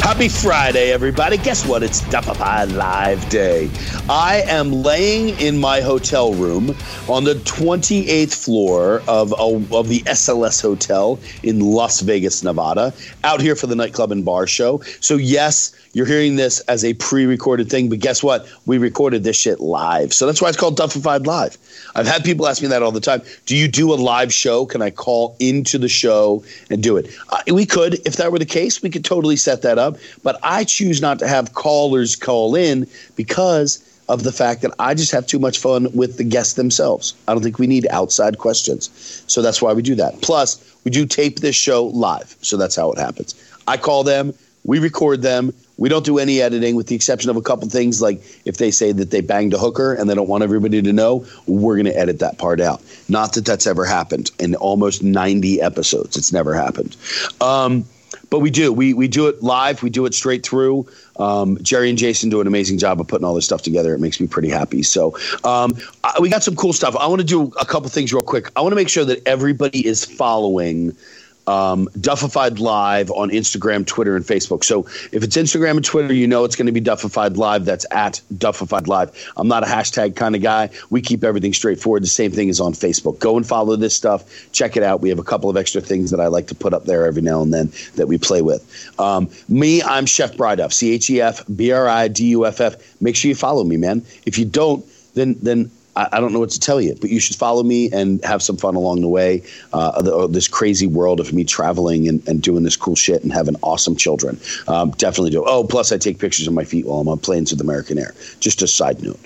Happy Friday, everybody. Guess what? It's Duffified Live Day. I am laying in my hotel room on the 28th floor of, of the SLS Hotel in Las Vegas, Nevada, out here for the nightclub and bar show. So, yes, you're hearing this as a pre recorded thing, but guess what? We recorded this shit live. So that's why it's called Duffified Live. I've had people ask me that all the time. Do you do a live show? Can I call into the show and do it? Uh, we could. If that were the case, we could totally set that up. But I choose not to have callers call in because of the fact that I just have too much fun with the guests themselves. I don't think we need outside questions. So that's why we do that. Plus, we do tape this show live. So that's how it happens. I call them, we record them, we don't do any editing with the exception of a couple things like if they say that they banged a hooker and they don't want everybody to know, we're going to edit that part out. Not that that's ever happened in almost 90 episodes. It's never happened. Um, but we do. We, we do it live. We do it straight through. Um, Jerry and Jason do an amazing job of putting all this stuff together. It makes me pretty happy. So um, I, we got some cool stuff. I want to do a couple things real quick. I want to make sure that everybody is following – um, Duffified Live on Instagram, Twitter, and Facebook. So if it's Instagram and Twitter, you know it's going to be Duffified Live. That's at Duffified Live. I'm not a hashtag kind of guy. We keep everything straightforward. The same thing is on Facebook. Go and follow this stuff. Check it out. We have a couple of extra things that I like to put up there every now and then that we play with. Um, me, I'm Chef Briduff, C H E F B R I D U F F. Make sure you follow me, man. If you don't, then then I, I, don't know what to tell you, but you should follow me and have some fun along the way. Uh, the, this crazy world of me traveling and, and, doing this cool shit and having awesome children. Um, definitely do. Oh, plus I take pictures of my feet while I'm on planes with American Air. Just a side note.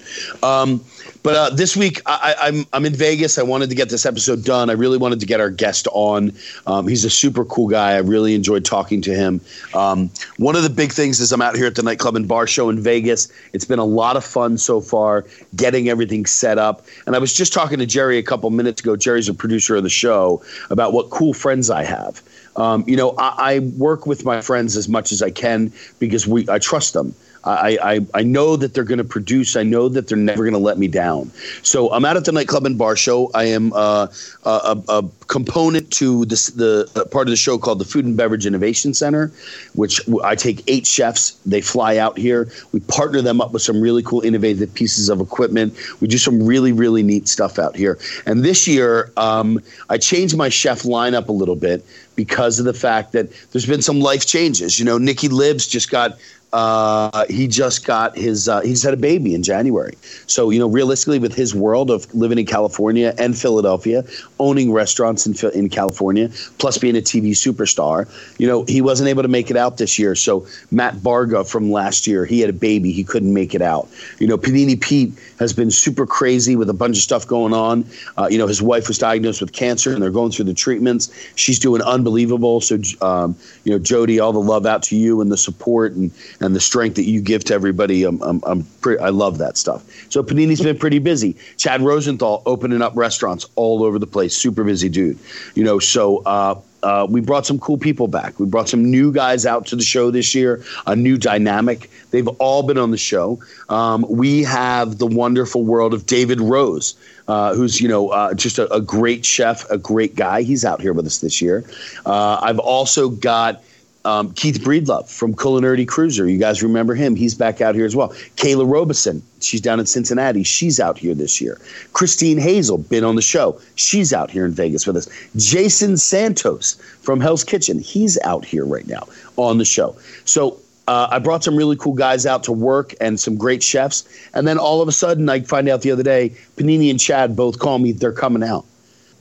Um, but uh, this week, I, am I'm, I'm in Vegas. I wanted to get this episode done. I really wanted to get our guest on. Um, he's a super cool guy. I really enjoyed talking to him. Um, one of the big things is I'm out here at the nightclub and bar show in Vegas. It's been a lot of fun so far, getting everything set up. And I was just talking to Jerry a couple minutes ago. Jerry's a producer of the show about what cool friends I have. Um, you know, I, I work with my friends as much as I can because we I trust them. I, I, I know that they're going to produce. I know that they're never going to let me down. So I'm out at the nightclub and bar show. I am uh, a, a, component to this, the part of the show called the Food and Beverage Innovation Center, which I take eight chefs. They fly out here. We partner them up with some really cool, innovative pieces of equipment. We do some really, really neat stuff out here. And this year, um, I changed my chef lineup a little bit because of the fact that there's been some life changes. You know, Nikki Libs just got uh, he just got his uh, he's had a baby in January. So you know, realistically, with his world of living in California and Philadelphia, owning restaurants in in California, plus being a TV superstar, you know, he wasn't able to make it out this year. So Matt Barga from last year, he had a baby, he couldn't make it out. You know, Panini Pete has been super crazy with a bunch of stuff going on. Uh, you know, his wife was diagnosed with cancer, and they're going through the treatments. She's doing unbelievable. So um, you know, Jody, all the love out to you and the support and and the strength that you give to everybody. I'm, I'm, I'm pre- I love that stuff. So Panini's been pretty busy. Chad Rosenthal opening up restaurants all over the place. Super busy dude. You know, so uh, uh, we brought some cool people back. We brought some new guys out to the show this year, a new dynamic. They've all been on the show. Um, we have the wonderful world of David Rose, uh, who's you know uh, just a, a, great chef, a great guy. He's out here with us this year. Uh, I've also got um, Keith Breedlove from Culinary Cruiser. You guys remember him? He's back out here as well. Kayla Robeson, she's down in Cincinnati. She's out here this year. Christine Hazel, been on the show. She's out here in Vegas with us. Jason Santos from Hell's Kitchen, he's out here right now on the show. So uh, I brought some really cool guys out to work and some great chefs. And then all of a sudden, I find out the other day, Panini and Chad both call me. They're coming out.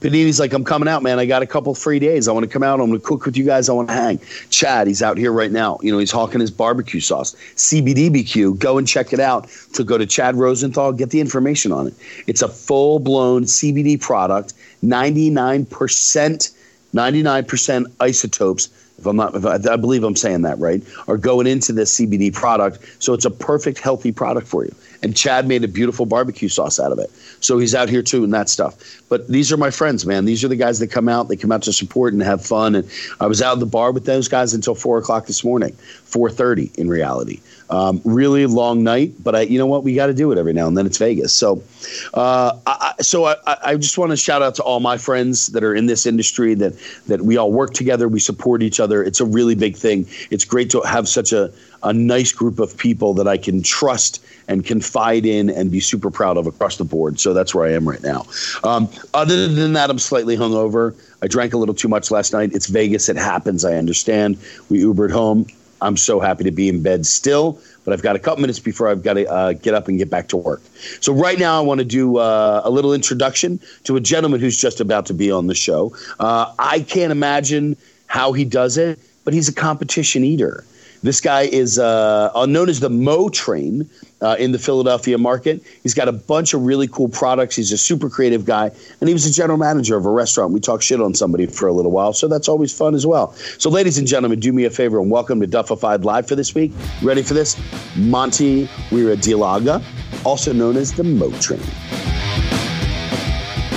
Panini's like, I'm coming out, man. I got a couple free days. I want to come out. I'm going to cook with you guys. I want to hang. Chad, he's out here right now. You know, he's hawking his barbecue sauce. CBDBQ, go and check it out. To go to Chad Rosenthal, get the information on it. It's a full blown CBD product, 99%, 99% isotopes if I'm not, if I, I, believe I'm saying that right, are going into this CBD product. So it's a perfect, healthy product for you. And Chad made a beautiful barbecue sauce out of it. So he's out here too and that stuff. But these are my friends, man. These are the guys that come out. They come out to support and have fun. And I was out at the bar with those guys until four o'clock this morning, four thirty in reality. Um, really long night, but I, you know what? We got to do it every now and then. It's Vegas, so uh, I, so I, I just want to shout out to all my friends that are in this industry that that we all work together, we support each other. It's a really big thing. It's great to have such a a nice group of people that I can trust and confide in and be super proud of across the board. So that's where I am right now. Um, other than that, I'm slightly hungover. I drank a little too much last night. It's Vegas. It happens. I understand. We Ubered home. I'm so happy to be in bed still, but I've got a couple minutes before I've got to uh, get up and get back to work. So, right now, I want to do uh, a little introduction to a gentleman who's just about to be on the show. Uh, I can't imagine how he does it, but he's a competition eater. This guy is uh, known as the Mo Train uh, in the Philadelphia market. He's got a bunch of really cool products. He's a super creative guy, and he was a general manager of a restaurant. We talk shit on somebody for a little while, so that's always fun as well. So, ladies and gentlemen, do me a favor and welcome to Duffified Live for this week. Ready for this? Monty Wiradilaga, also known as the Mo Train.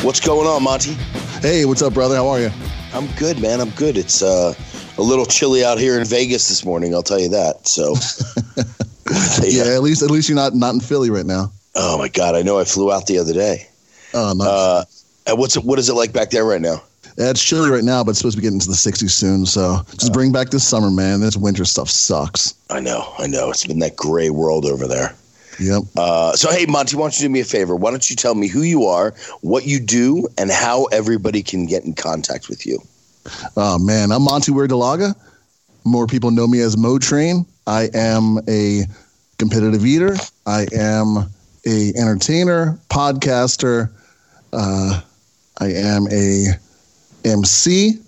What's going on, Monty? Hey, what's up, brother? How are you? I'm good, man. I'm good. It's uh, a little chilly out here in Vegas this morning. I'll tell you that. So, yeah, at least at least you're not not in Philly right now. Oh my God, I know. I flew out the other day. Oh, nice. Uh, what's it, what is it like back there right now? Yeah, it's chilly right now, but it's supposed to be getting into the 60s soon. So just bring back this summer, man. This winter stuff sucks. I know, I know. It's been that gray world over there. Yep. Uh, so, hey, Monty, why don't you do me a favor? Why don't you tell me who you are, what you do, and how everybody can get in contact with you? Oh man, I'm Monty Delaga. More people know me as Mo Train. I am a competitive eater. I am a entertainer, podcaster. Uh, I am a MC.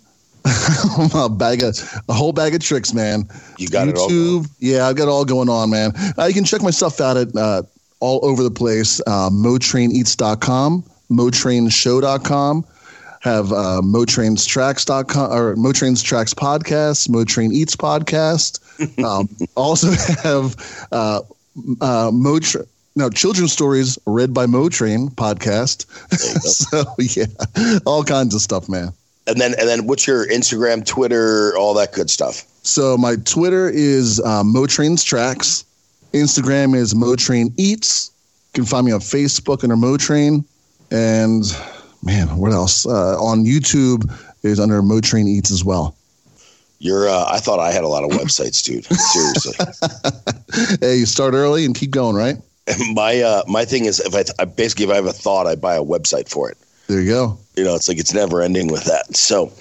a bag of a whole bag of tricks, man. You got YouTube, it all. Yeah, I've got it all going on, man. Uh, you can check my stuff out at uh, all over the place. Uh, MoTrainEats.com, MoTrainShow.com have uh, motrainstracks.com or motrains tracks podcast motrain eats podcast. Um, also have uh, uh, motrain no children's stories read by motrain podcast. So yeah all kinds of stuff man. And then and then what's your instagram twitter all that good stuff? So my twitter is uh, motrains tracks instagram is motrain eats. You can find me on facebook under motrain. And man, what else? Uh, on YouTube is under Motrain Eats as well. You're. Uh, I thought I had a lot of websites, dude. Seriously. hey, you start early and keep going, right? My uh, my thing is, if I, I basically if I have a thought, I buy a website for it. There you go. You know, it's like it's never ending with that. So,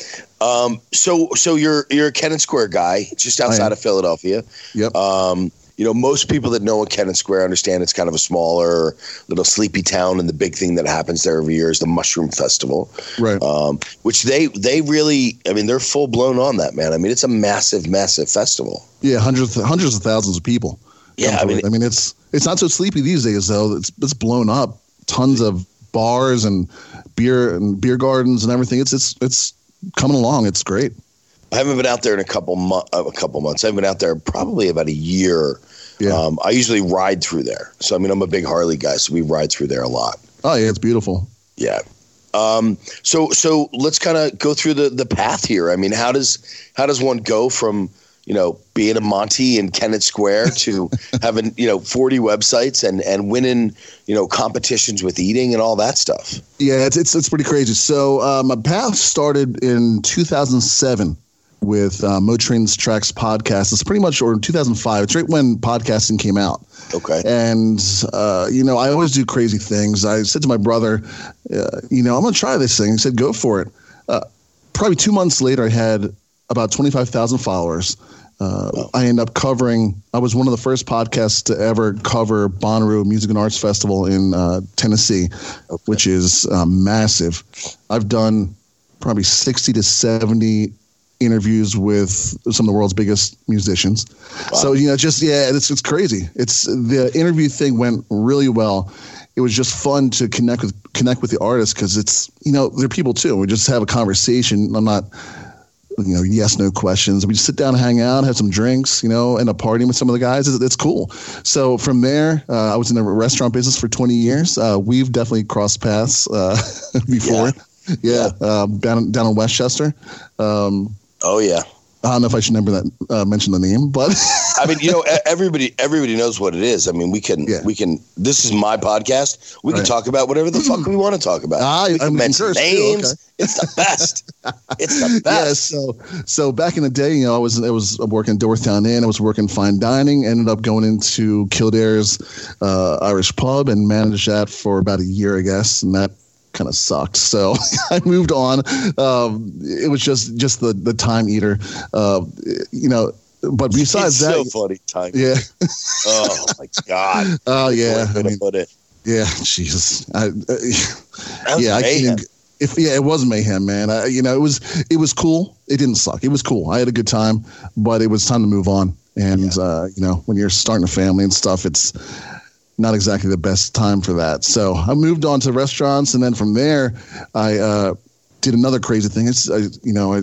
um, so so you're you're a Kennett Square guy, just outside of Philadelphia. Yep. Um, you know, most people that know Kennett Square understand it's kind of a smaller, little sleepy town, and the big thing that happens there every year is the Mushroom Festival, right? Um, which they they really, I mean, they're full blown on that, man. I mean, it's a massive, massive festival. Yeah, hundreds hundreds of thousands of people. Yeah, I mean, it. I mean, it's it's not so sleepy these days though. It's it's blown up. Tons of bars and beer and beer gardens and everything. It's it's it's coming along. It's great. I haven't been out there in a couple uh, a couple months. I've been out there probably about a year. Yeah. Um, I usually ride through there. So I mean, I'm a big Harley guy, so we ride through there a lot. Oh yeah, it's beautiful. Yeah. Um, so so let's kind of go through the the path here. I mean, how does how does one go from you know being a Monty in Kennett Square to having you know 40 websites and and winning you know competitions with eating and all that stuff? Yeah, it's it's, it's pretty crazy. So uh, my path started in 2007 with uh, Motrain's Tracks podcast. It's pretty much, or in 2005. It's right when podcasting came out. Okay. And, uh, you know, I always do crazy things. I said to my brother, uh, you know, I'm going to try this thing. He said, go for it. Uh, probably two months later, I had about 25,000 followers. Uh, wow. I ended up covering. I was one of the first podcasts to ever cover Bonnaroo Music and Arts Festival in uh, Tennessee, okay. which is uh, massive. I've done probably 60 to 70 interviews with some of the world's biggest musicians. Wow. So you know, just yeah, it's it's crazy. It's the interview thing went really well. It was just fun to connect with connect with the artists because it's you know they're people too. We just have a conversation. I'm not you know, yes, no questions. We just sit down and hang out, have some drinks, you know, and a party with some of the guys. It's, it's cool. So from there, uh, I was in the restaurant business for 20 years. Uh, we've definitely crossed paths uh, before. Yeah, yeah. Um, down down in Westchester. Um, oh yeah. I don't know if I should remember that uh, mention the name, but I mean, you know, everybody everybody knows what it is. I mean, we can yeah. we can. This is my podcast. We right. can talk about whatever the fuck we want to talk about. I, we can I'm mention names. Okay. It's the best. it's the best. Yeah, so so back in the day, you know, I was I was working Dilworthtown Inn. I was working fine dining. Ended up going into Kildare's uh, Irish pub and managed that for about a year, I guess, and that kind of sucked. So I moved on. Um, it was just just the the time eater. Uh, you know, but besides it's that, so funny time. Yeah. oh my god. Oh yeah. I mean, put it. Yeah, Jesus. I, uh, yeah, I can't. If yeah, it was mayhem, man. I, you know, it was it was cool. It didn't suck. It was cool. I had a good time, but it was time to move on. And yeah. uh, you know, when you're starting a family and stuff, it's not exactly the best time for that. So I moved on to restaurants, and then from there, I uh, did another crazy thing. It's, I, you know, I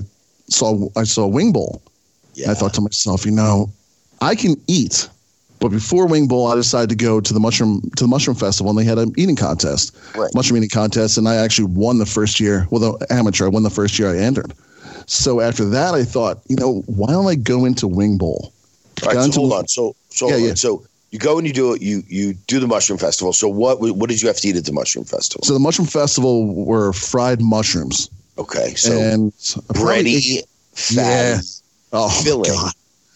saw I saw Wing Bowl. Yeah. I thought to myself, you know, I can eat, but before Wing Bowl, I decided to go to the mushroom to the mushroom festival, and they had an eating contest, right. mushroom eating contest, and I actually won the first year. Well, the amateur, I won the first year I entered. So after that, I thought, you know, why don't I go into Wing Bowl? Right, so hold on. So so yeah, yeah. so you go and you do it. You you do the mushroom festival. So what what did you have to eat at the mushroom festival? So the mushroom festival were fried mushrooms. Okay, so and bready, fatty, yeah. oh, filling. God.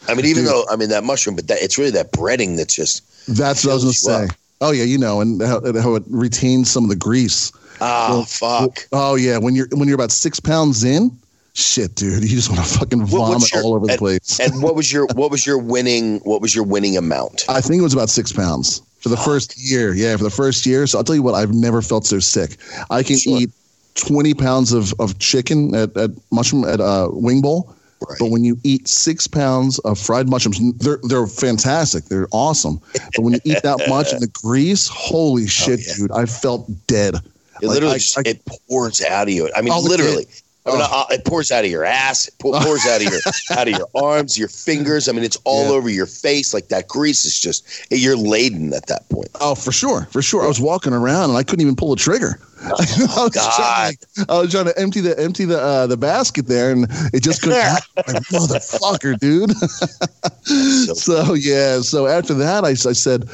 I mean, even Dude. though I mean that mushroom, but that it's really that breading that's just that's what I was going to say. Oh yeah, you know, and how, how, it retains some of the grease. Oh well, fuck. Oh yeah, when you're when you're about six pounds in, shit, dude, you just want to fucking vomit your, all over the and, place. and what was your what was your winning what was your winning amount? I think it was about six pounds for the first year. Yeah, for the first year. So I'll tell you what, I've never felt so sick. I can sure. eat twenty pounds of, of chicken at, at mushroom at uh, Wing Bowl. Right. But when you eat six pounds of fried mushrooms, they're they're fantastic. They're awesome. But when you eat that much in the grease, holy oh, shit, oh, yeah. dude! I felt dead. It like, literally, I, just, I, it pours out of you. I mean, oh, literally. It, I mean, oh. it pours out of your ass, it pours out of your out of your arms, your fingers. I mean, it's all yeah. over your face. Like that grease is just you're laden at that point. Oh, for sure, for sure. I was walking around and I couldn't even pull a trigger. Oh, I, was God. To, I was trying to empty the empty the uh, the basket there, and it just couldn't. like, motherfucker, dude. so, so, yeah. So after that, I, I said,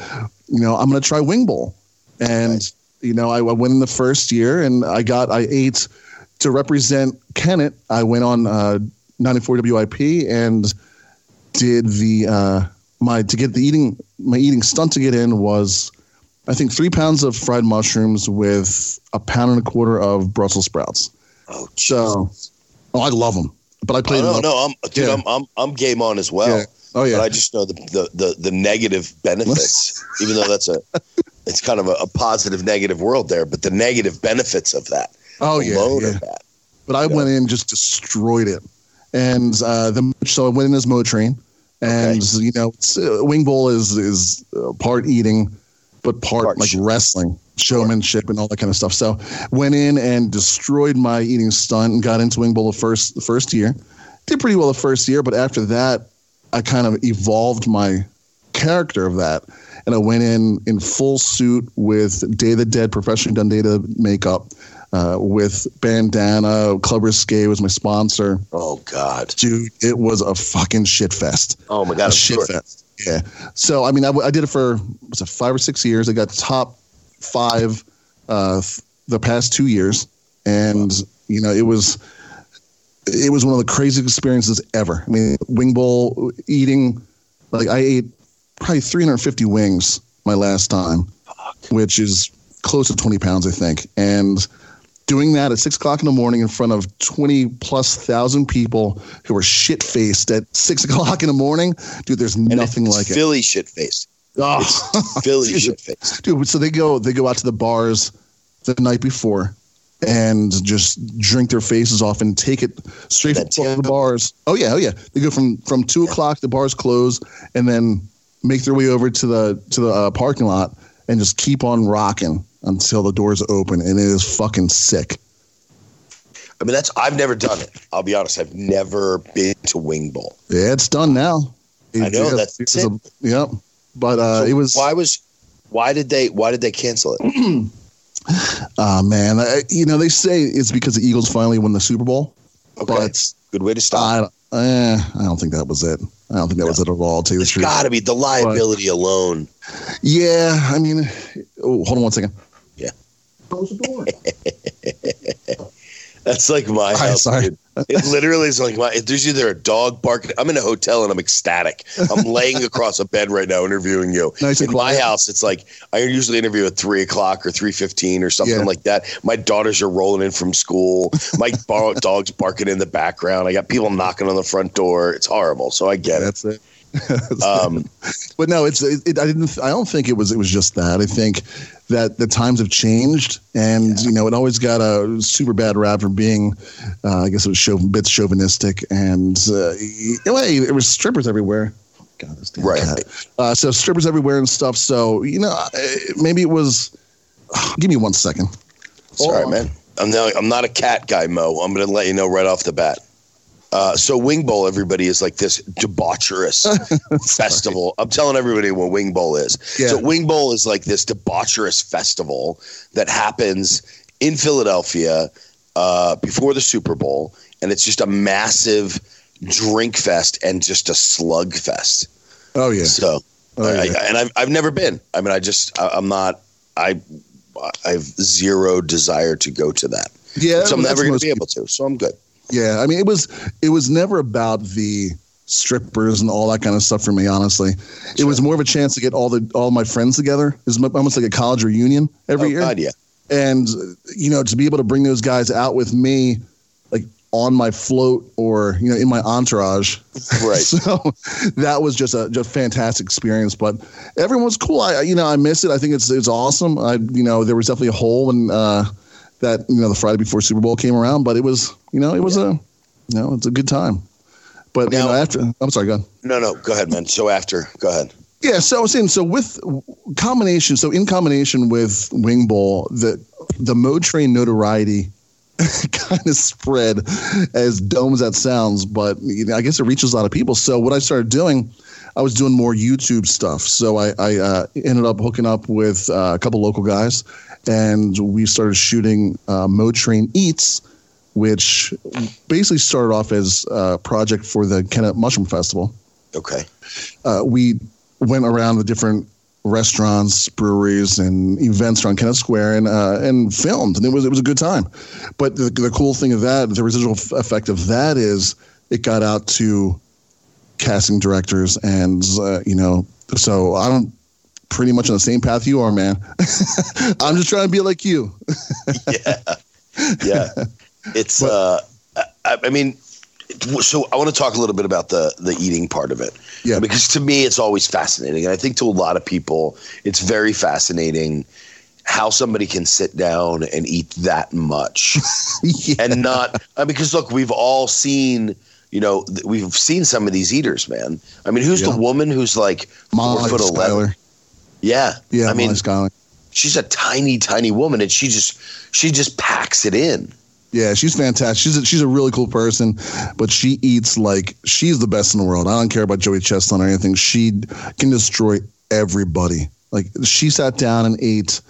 you know, I'm going to try Wing Bowl, and right. you know, I, I went in the first year, and I got I ate to represent Kennett, I went on uh, 94 WIP and did the uh, my to get the eating my eating stunt to get in was I think three pounds of fried mushrooms with a pound and a quarter of Brussels sprouts. Oh, so oh, I love them, but I played. Oh, no, no, I'm dude, yeah. I'm, I'm I'm game on as well. Yeah. Oh yeah, but I just know the the the, the negative benefits, even though that's a it's kind of a, a positive negative world there, but the negative benefits of that Oh yeah, yeah. But I yeah. went in just destroyed it, and uh, the so I went in as Motrain, and okay. you know, uh, Wing Bowl is is uh, part eating, but part, part like shit. wrestling, showmanship, and all that kind of stuff. So went in and destroyed my eating stunt and got into Wing Bowl the first the first year. Did pretty well the first year, but after that, I kind of evolved my character of that and I went in in full suit with Day of the Dead professionally done data makeup uh, with bandana. Club Risque was my sponsor. Oh God, dude, it was a fucking shit fest. Oh my God, a shit sure. fest. Yeah. So I mean, I, I, did it for was it five or six years. I got top five uh, the past two years, and you know it was it was one of the craziest experiences ever. I mean, wing bowl eating like I ate probably 350 wings my last time, Fuck. which is close to 20 pounds, I think, and doing that at six o'clock in the morning in front of 20 plus thousand people who are shit faced at six o'clock in the morning, dude, there's and nothing like Philly it. Philly shit faced. Oh, Philly shit faced. Dude, so they go, they go out to the bars the night before and just drink their faces off and take it straight from the bars. Oh yeah, oh yeah. They go from from two yeah. o'clock, the bars close, and then make their way over to the to the uh, parking lot and just keep on rocking until the doors open, and it is fucking sick. I mean, that's I've never done it. I'll be honest. I've never been to Wing Bowl. Yeah, it's done now. I know, It- that's it. a- yep. But uh, So it was. why was why did they why did they cancel it? Ah man, I, you know they say it's because the Eagles finally won the Super Bowl, Okay, but good way to stop. I, eh, I don't think that was it. I don't think that was it at all. To tell you the truth. got to be the liability alone. Yeah, I mean, oh, hold on one second. Yeah. Close the door. That's like my Hi, house. sorry. dude. It literally is like my. There's either a dog barking, I'm in a hotel and I'm ecstatic. I'm laying across a bed right now interviewing you. Nice in my house, it's like I usually interview at three o'clock or three fifteen or something Yeah. like that. My daughters are rolling in from school. My dog's barking in the background. I got people knocking on the front door. It's horrible. So I get it. That's it. Um, but no, it's it, it, I didn't. I don't think it was. It was just that. I think that the times have changed, and you know, it always got a super bad rap for being, uh, I guess it was chauv- bit chauvinistic, and uh, anyway, it was strippers everywhere. God, this damn Right. cat. Uh, so strippers everywhere and stuff. So you know, maybe it was. give me one second. Sorry, Oh. man. I'm not, I'm not a cat guy, Mo. I'm going to let you know right off the bat. Uh, so Wing Bowl, everybody is like this debaucherous festival. I'm telling everybody what Wing Bowl is. Yeah. So Wing Bowl is like this debaucherous festival that happens in Philadelphia uh, before the Super Bowl, and it's just a massive drink fest and just a slug fest. Oh yeah. So, Oh, I, yeah. I, and I've I've never been. I mean, I just I, I'm not. I I have zero desire to go to that. yeah. so I'm never going to be able to. So I'm good. Yeah, I mean, it was it was never about the strippers and all that kind of stuff for me. Honestly, it was more of a chance to get all the all my friends together. It was almost like a college reunion every oh, year, God, yeah. and you know, to be able to bring those guys out with me, like on my float or you know in my entourage. Right. so that was just a just fantastic experience. But everyone was cool. I I- you know I miss it. I think it's it's awesome. I you know there was definitely a hole in uh, that you know the Friday before Super Bowl came around, but it was you know it was a you know it's a good time. But you know after I'm sorry, go ahead. No, no. Go ahead, man. So after, go ahead. Yeah, so I was saying, so with combination, so in combination with Wing Bowl, the the Mo Train notoriety kind of spread as dumb as that sounds, but you know, I guess it reaches a lot of people. So what I started doing, I was doing more YouTube stuff. So I, I uh, ended up hooking up with uh, a couple local guys, and we started shooting uh, Mo Train Eats, which basically started off as a project for the Kennett Mushroom Festival Okay. uh, we went around the different restaurants, breweries, and events around Kennett Square and uh, and filmed, and it was it was a good time. But the, the cool thing of that, the residual f- effect of that is it got out to casting directors, and uh, you know, so I'm pretty much on the same path you are, man. I'm just trying to be like you. Yeah yeah. It's. uh I, I mean, so I want to talk a little bit about the the eating part of it. Yeah. Because to me, it's always fascinating, and I think to a lot of people, it's very fascinating how somebody can sit down and eat that much. yeah. and not because look, we've all seen. You know, th- we've seen some of these eaters, man. I mean, who's Yeah. the woman who's like four Molly foot eleven? Yeah, Yeah, I mean, Schuyler. she's a tiny, tiny woman, and she just she just packs it in. Yeah, she's fantastic. She's a, she's a really cool person, but she eats like she's the best in the world. I don't care about Joey Chestnut or anything. She can destroy everybody. Like she sat down and ate.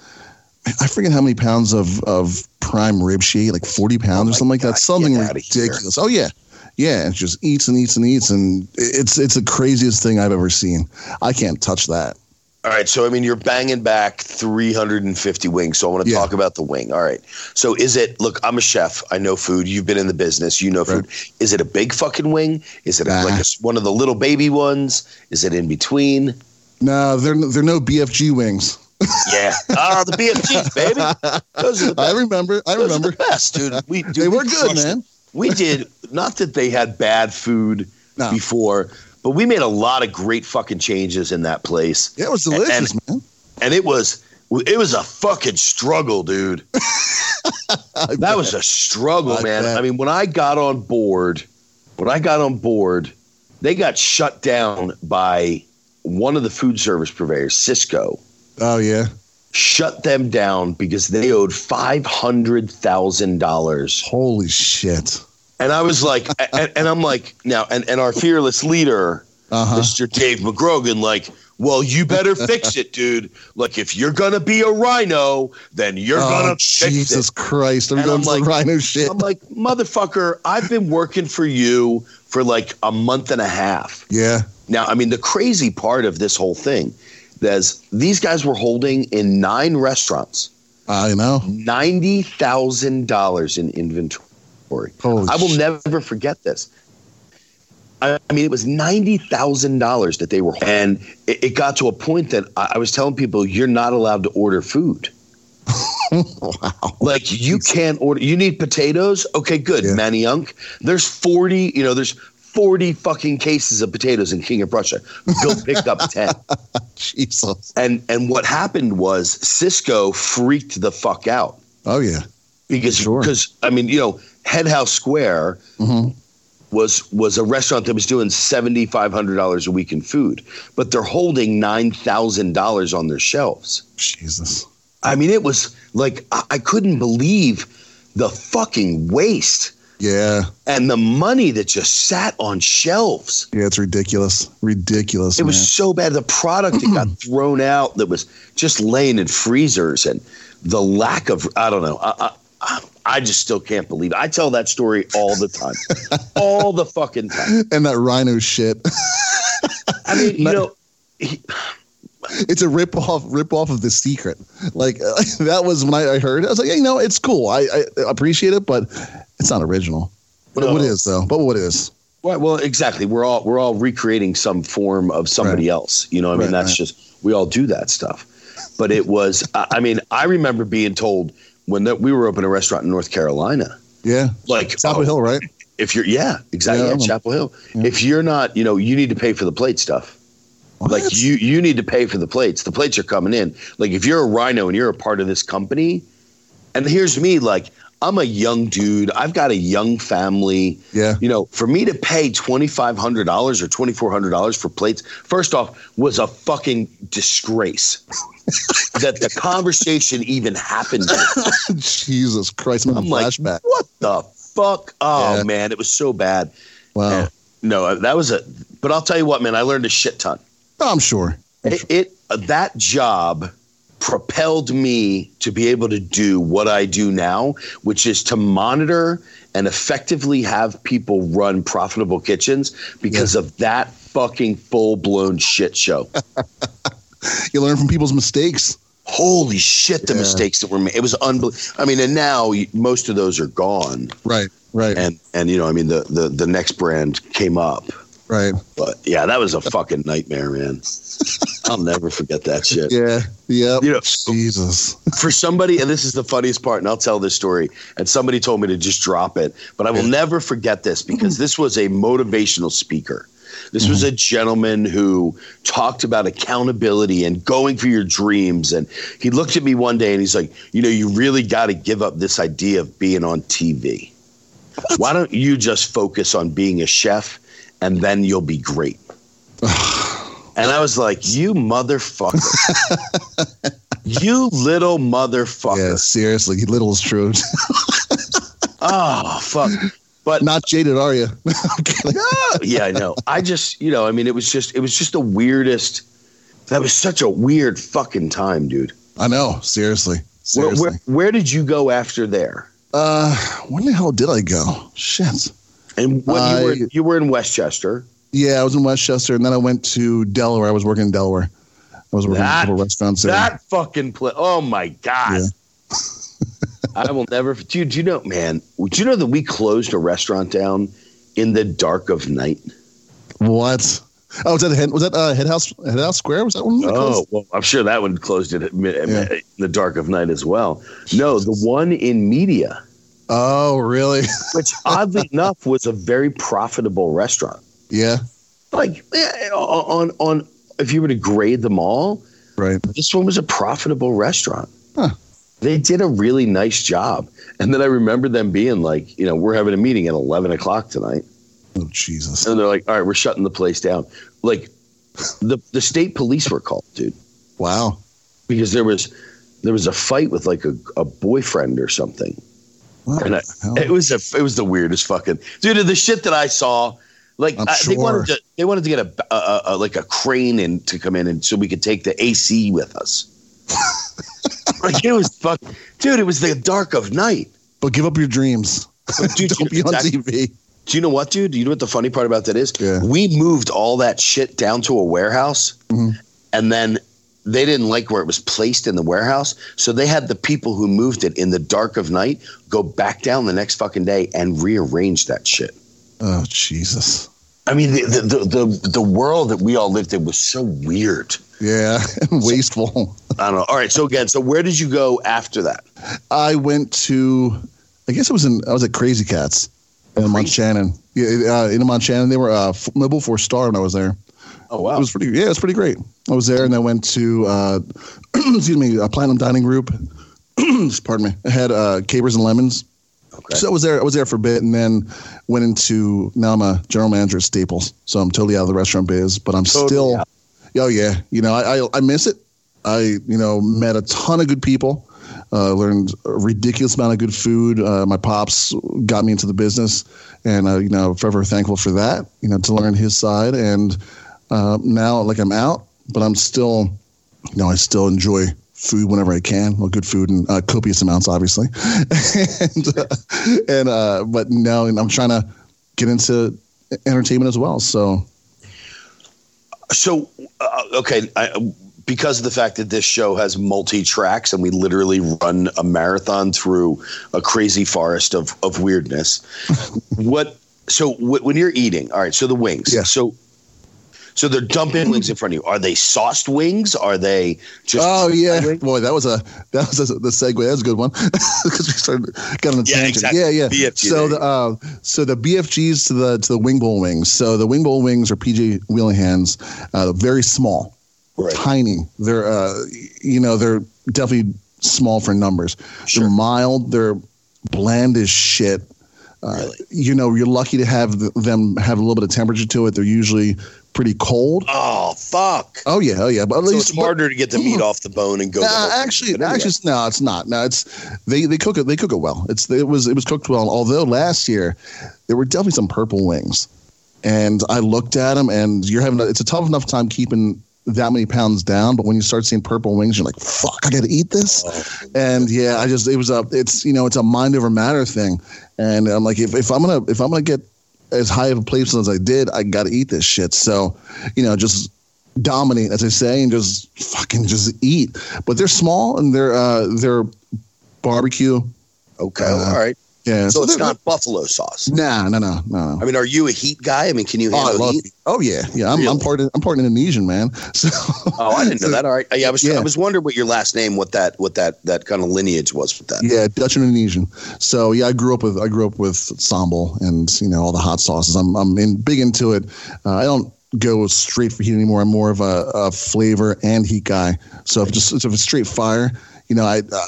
I forget how many pounds of of prime rib she ate, like forty pounds Oh or something like God, that. Something get outta here. ridiculous. Oh yeah, yeah. And she just eats and eats and eats, and it's it's the craziest thing I've ever seen. I can't touch that. All right, so I mean, you're banging back 350 wings. So I want to Yeah. talk about the wing. All right, so is it? Look, I'm a chef. I know food. You've been in the business. You know food. Is it a big fucking wing? Is it Nah. like a one of the little baby ones? Is it in between? No, they're they're no BFG wings. Yeah. Ah, the BFGs, baby. Those are the I remember. I Those remember. the best, dude. We dude, They we were good, crushed it. man. We did not that they had bad food No. before, but we made a lot of great fucking changes in that place, Yeah, it was delicious, man. and it was it was a fucking struggle, dude. That was a struggle, I man. bet. I mean, when I got on board, when I got on board, they got shut down by one of the food service purveyors, Sysco. Oh yeah. shut them down because they owed five hundred thousand dollars. Holy shit! And I was like, and, and, I'm like, now, and, and our fearless leader, uh-huh. Mr. Dave McGrogan, like, well, you better fix it, dude. Like, if you're gonna be a rhino, then you're oh, gonna fix Jesus it. Jesus Christ, I'm going like, rhino shit. I'm like, motherfucker, I've been working for you for like a month and a half. Yeah. Now, I mean, the crazy part of this whole thing is these guys were holding in nine restaurants. I know. Ninety thousand dollars in inventory. Holy I will shit. never forget this. I mean, it was ninety thousand dollars that they were, and it, it, got to a point that I, I was telling people, "You're not allowed to order food." wow! Like you can't order. You need potatoes. Okay, good. Yeah. Manayunk. There's forty. You know, there's forty fucking cases of potatoes in King of Prussia. Bill picked up ten. Jesus. And and what happened was Sysco freaked the fuck out. Oh yeah. Because because sure. I mean you know Head House Square. Mm-hmm was was a restaurant that was doing seventy five hundred dollars a week in food, but they're holding nine thousand dollars on their shelves. Jesus, I mean, it was like I, I couldn't believe the fucking waste. Yeah, and the money that just sat on shelves. Yeah, it's ridiculous. ridiculous. It man. was so bad. The product that got thrown out that was just laying in freezers, and the lack of I don't know. I, I, I just still can't believe it. I tell that story all the time, all the fucking time. And that rhino shit. I mean, you know, he, it's a rip off, rip off of the secret. Like uh, that was when I, I heard. It, I was like, yeah, you know, it's cool. I, I appreciate it, but it's not original. But no. what is though? But what is? Well, well, exactly. We're all we're all recreating some form of somebody right. else. You know, I mean, right, that's right. just we all do that stuff. But it was. I mean, I remember being told when that we were opening a restaurant in North Carolina. Yeah, like Chapel oh, Hill, right? If you're, yeah, exactly, yeah, Chapel Hill. Yeah. If you're not, you know, you need to pay for the plate stuff. What? Like you, you need to pay for the plates. The plates are coming in. Like if you're a rhino and you're a part of this company, and here's me, like I'm a young dude. I've got a young family. Yeah. You know, for me to pay twenty five hundred dollars or twenty four hundred dollars for plates, first off, was a fucking disgrace. that the conversation even happened. Jesus Christ! I'm, I'm like, what the fuck? Oh yeah. man, it was so bad. Wow. And, no, uh, that was a. But I'll tell you what, man, I learned a shit ton. Oh, I'm sure. I'm it, sure. it uh, that job propelled me to be able to do what I do now, which is to monitor and effectively have people run profitable kitchens because yeah. of that fucking full blown shit show. you learn from people's mistakes. Holy shit, the yeah. mistakes that were made. It was unbelievable. I mean, and now most of those are gone. Right, right. And, and you know, I mean, the, the, the next brand came up. Right. But yeah, that was a fucking nightmare, man. I'll never forget that shit. Yeah. Yeah. You know, Jesus. for somebody, and this is the funniest part, and I'll tell this story. And somebody told me to just drop it, but I will never forget this because this was a motivational speaker. This was a mm-hmm. gentleman who talked about accountability and going for your dreams. And he looked at me one day and he's like, You know, you really got to give up this idea of being on TV. Why don't you just focus on being a chef and then you'll be great? and I was like, You motherfucker. you little motherfucker. Yeah, seriously, little is true. oh, fuck. But not jaded, are you? no, yeah, I know. I just, you know, I mean, it was just, it was just the weirdest. That was such a weird fucking time, dude. I know. Seriously. seriously. Where, where, where did you go after there? Uh, when the hell did I go? Shit. And when I, you were you were in Westchester. Yeah, I was in Westchester, and then I went to Delaware. I was working in Delaware. I was working that, in a couple restaurants. That fucking place. Oh my god. Yeah. I will never. Do, do you know, man? Do you know that we closed a restaurant down in the dark of night? What? Oh, was that head, was that uh, Head House Head House Square? Was that one? That oh, well, I'm sure that one closed it yeah. in the dark of night as well. No, the one in Media. Oh, really? which oddly enough was a very profitable restaurant. Yeah. Like on on if you were to grade them all, right? This one was a profitable restaurant. Huh they did a really nice job. And then I remember them being like, you know, we're having a meeting at 11 o'clock tonight. Oh, Jesus. And they're like, all right, we're shutting the place down. Like the, the state police were called, dude. Wow. Because there was there was a fight with like a, a boyfriend or something. I, it was a, it was the weirdest fucking dude. The shit that I saw, like I'm uh, they wanted to they wanted to get a, a, a, a like a crane in to come in and so we could take the AC with us. like it was fuck, dude. It was the dark of night. but give up your dreams. Dude, Don't be on exactly. TV. Do you know what, dude? Do you know what the funny part about that is? Yeah. We moved all that shit down to a warehouse, Mhm. and then they didn't like where it was placed in the warehouse, so they had the people who moved it in the dark of night go back down the next fucking day and rearrange that shit. Oh Jesus. I mean, the the the, the, world that we all lived in was so weird. Yeah, wasteful. I don't know. All right, so again, so where did you go after that? I went to, I guess it was in, I was at Krazy Kat's in Montchanin. Yeah, uh, in Montchanin. They were uh, Mobil Four Star when I was there. Oh wow, It was pretty, yeah, it was pretty great. I was there and I went to, uh, excuse me, a Platinum Dining Group. Pardon me. I had uh, capers and lemons. okay. So I was there. I was there for a bit, and then went into. Now I'm a general manager at Staples, so I'm totally out of the restaurant biz. But I'm Totally still. out. Oh yeah, you know I, I I miss it. I you know met a ton of good people. Uh, learned a ridiculous amount of good food. Uh, my pops got me into the business, and uh, you know forever thankful for that. You know to learn his side, and uh, now like I'm out, but I'm still, you know, I still enjoy food whenever I can. Well, good food and uh, copious amounts, obviously. and uh, and uh, but no, and I'm trying to get into entertainment as well. So So, uh, okay, I, because of the fact that this show has multi tracks and we literally run a marathon through a crazy forest of, of weirdness, what? So, wh- when you're eating, all right, so the wings. Yeah. So, so they're dumping wings in front of you. Are they sauced wings? Are they just? oh yeah, wings? boy, that was a that was a, the segue. That was a good one because we started got on a Yeah, tangent. exactly. Yeah, yeah. BFG, so the uh, so the BFGs to the to the wing bowl wings. So the wing bowl wings are PJ Whelihan's, uh, very small. Right. tiny. They're uh, you know they're definitely small for numbers. Sure. They're mild. They're bland as shit. Uh, Really? You know you're lucky to have them have a little bit of temperature to it. They're usually pretty cold. Oh fuck! Oh yeah, oh yeah. But at So least it's harder to get the meat off the bone and go. Nah, actually, anyway. actually, no, it's not. No, it's they they cook it. They cook it well. It's it was it was cooked well. Although last year there were definitely some purple wings, and I looked at them, and you're having a, it's a tough enough time keeping that many pounds down. But when you start seeing purple wings, you're like, fuck, I got to eat this. Oh. And yeah, I just it was a it's you know it's a mind over matter thing, and I'm like if if I'm gonna if I'm gonna get as high of a place as I did, I got to eat this shit. So, you know, just dominate, as I say, and just fucking just eat. But they're small and they're uh, they're barbecue. okay, uh, all right. Yeah, So it's not buffalo sauce. Nah, no, no, no. I mean, are you a heat guy? I mean, can you Oh, handle love heat? it. Oh yeah, yeah. I'm, I'm Really? part. I'm part Indonesian, man. So Oh, I didn't know that. All right. Yeah, I was Yeah. I was wondering what your last name, what that what that that kind of lineage was with that. Yeah, Dutch and Indonesian. So yeah, I grew up with I grew up with sambal and you know all the hot sauces. I'm I'm in, big into it. Uh, I don't go straight for heat anymore. I'm more of a, a flavor and heat guy. So if just if it's straight fire, you know I. Uh,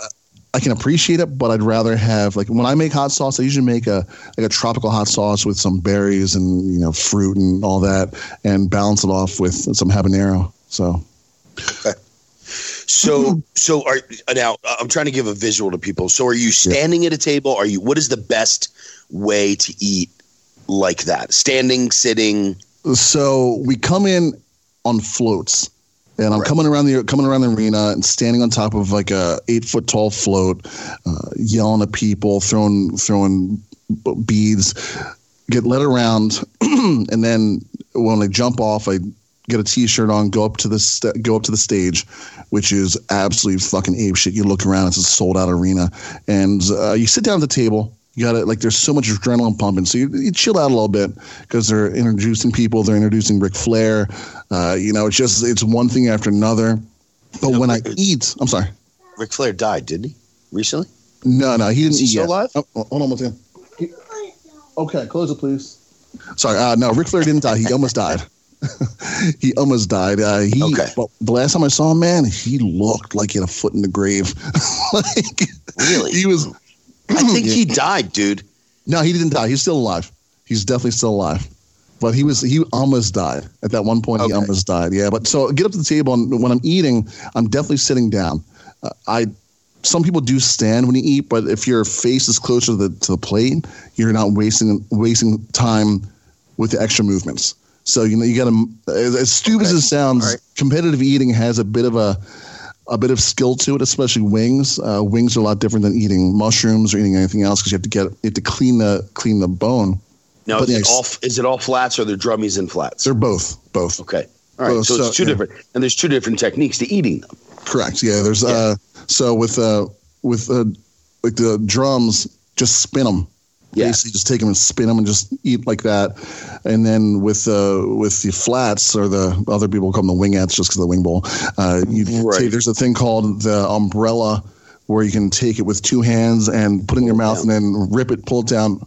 I can appreciate it, but I'd rather have like when I make hot sauce, I usually make a like a tropical hot sauce with some berries and you know fruit and all that, and balance it off with some habanero. So So so are now I'm trying to give a visual to people. So are you standing at a table? Are you what is the best way to eat like that? Standing, sitting. so we come in on floats and i'm Right. coming around the coming around the arena and standing on top of like a eight foot tall float uh, yelling at people throwing throwing beads get led around. And then when i jump off i get a t-shirt on go up to the st- go up to the stage which is absolutely fucking ape shit. You look around it's a sold out arena. And uh, you sit down at the table you got to like there's so much adrenaline pumping so you, you chill out a little bit because they're introducing people they're introducing Ric Flair uh, you know it's just it's one thing after another but when I eat I'm sorry Ric Flair died, didn't he? Recently? no no he didn't Is he still alive? Oh, hold on one second okay close it please sorry uh, no Ric Flair didn't die he almost died he almost died. Uh, he, Okay. but the last time I saw him, man, he looked like he had a foot in the grave. like, Really? He was. I think he died, dude. No, he didn't die. He's still alive. He's definitely still alive. But he was he almost died at that one point. Okay. He almost died. Yeah. But so get up to the table, and when I'm eating, I'm definitely sitting down. Uh, I some people do stand when you eat, but if your face is closer to the, to the plate, you're not wasting wasting time with the extra movements. So you know you got to as, as stupid okay. as it sounds, right. competitive eating has a bit of a a bit of skill to it, especially wings. Uh, wings are a lot different than eating mushrooms or eating anything else because you have to get you have to clean the clean the bone. Now, is, it all, is it all flats or are there drummies and flats? They're both. Both. Okay. All right. Both, so, it's two yeah. different, and there's two different techniques to eating them. Correct. Yeah. There's yeah. uh. So with uh with uh like the drums, just spin them. Yeah. Basically, just take them and spin them and just eat like that. And then with uh with the flats or the other people call them the wingettes just because the wing bowl. Uh, you right. there's a thing called the umbrella where you can take it with two hands and put it in your mouth and then rip it, pull it down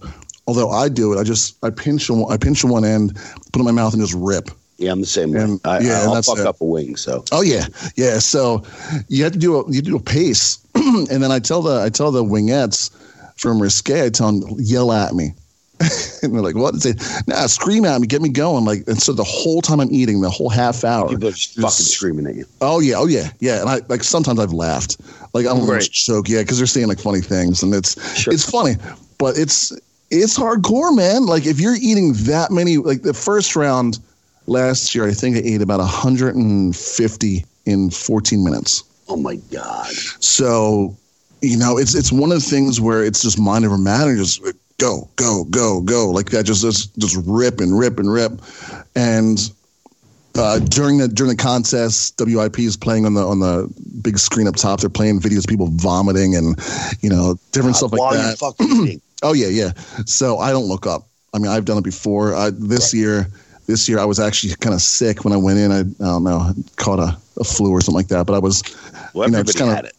Although I do it, I just I pinch I pinch one end, put it in my mouth, and just rip. Yeah, I'm the same way. And, I, yeah, I'll fuck it. up a wing. So. Oh yeah, yeah. So you have to do a you do a pace, and then I tell the I tell the wingettes from Risque, I tell them yell at me. and they're like, "What?" They "Nah, scream at me, get me going." Like, and so the whole time I'm eating, the whole half hour, people are just fucking screaming at you. Oh yeah, oh yeah, yeah. And I like sometimes I've laughed, like I'm right. joke, yeah, because they're saying like funny things, and it's sure. it's funny, but it's it's hardcore, man. Like if you're eating that many, like the first round last year, I think I ate about 150 in 14 minutes. Oh my god! So, you know, it's it's one of the things where it's just mind over matter. Just go, go, go, go, like that. Just just just rip and rip and rip, and. Uh, during the during the contest, WIP is playing on the on the big screen up top. They're playing videos of people vomiting and you know different stuff like that. Oh yeah, yeah. So I don't look up. I mean, I've done it before. I, this right. year, this year I was actually kind of sick when I went in. I, I don't know, caught a, a, flu or something like that. But I was, well, you know, just kind of.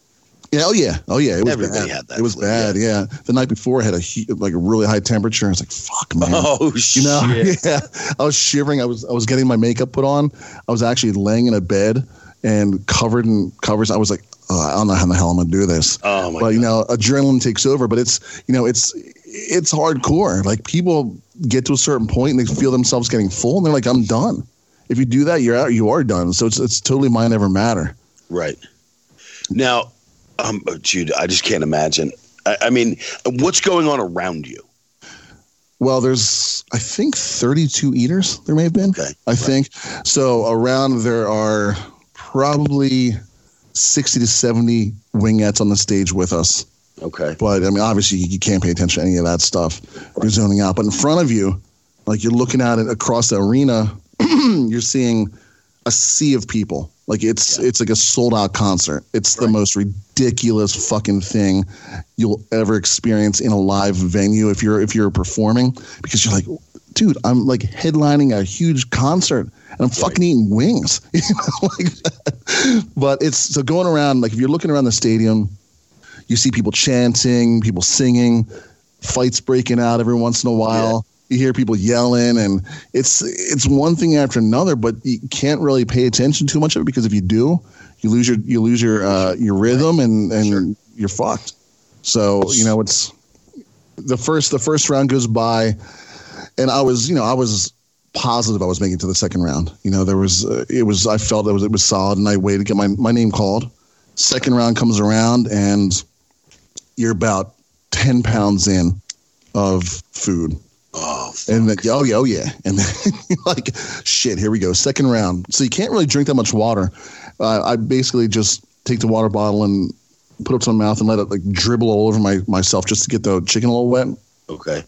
Yeah, oh yeah, oh yeah. It was Everybody bad. had that. It was flu, bad. Yeah. yeah. The night before, I had a heat, like a really high temperature. I was like, "Fuck, man." Oh you know? shit. Yeah. I was shivering. I was I was getting my makeup put on. I was actually laying in a bed and covered in covers. I was like, oh, I don't know how the hell I'm gonna do this. Oh my but God. you know, adrenaline takes over. But it's you know, it's it's hardcore. Like people get to a certain point and they feel themselves getting full, and they're like, I'm done. If you do that, you're out. You are done. So it's it's totally mind over matter. Right. Now, um, Jude, I just can't imagine. I, I mean, what's going on around you? Well, there's I think 32 eaters. There may have been. Okay. I right. think so. Around there are probably 60 to 70 wingettes on the stage with us. Okay. But I mean, obviously, you can't pay attention to any of that stuff. Right. You're zoning out. But in front of you, like you're looking at it across the arena, you're seeing a sea of people. Like it's yeah. it's like a sold out concert. It's right. the most ridiculous fucking thing you'll ever experience in a live venue if you're if you're performing because you're like, dude, I'm like headlining a huge concert and I'm right. fucking eating wings. like but it's so going around like if you're looking around the stadium, you see people chanting, people singing, fights breaking out every once in a while. You hear people yelling, and it's it's one thing after another. But you can't really pay attention too much of it because if you do, you lose your you lose your uh, your rhythm, and and sure. you're fucked. So you know it's the first the first round goes by, and I was you know I was positive I was making it to the second round. You know there was uh, it was I felt it was it was solid, and I waited to get my my name called. Second round comes around, and you're about 10 pounds in of food. Oh, and then, oh yeah, oh yeah, and then like shit. Here we go, second round. So you can't really drink that much water. Uh, I basically just take the water bottle and put it to my mouth and let it like dribble all over my myself just to get the chicken a little wet. Okay,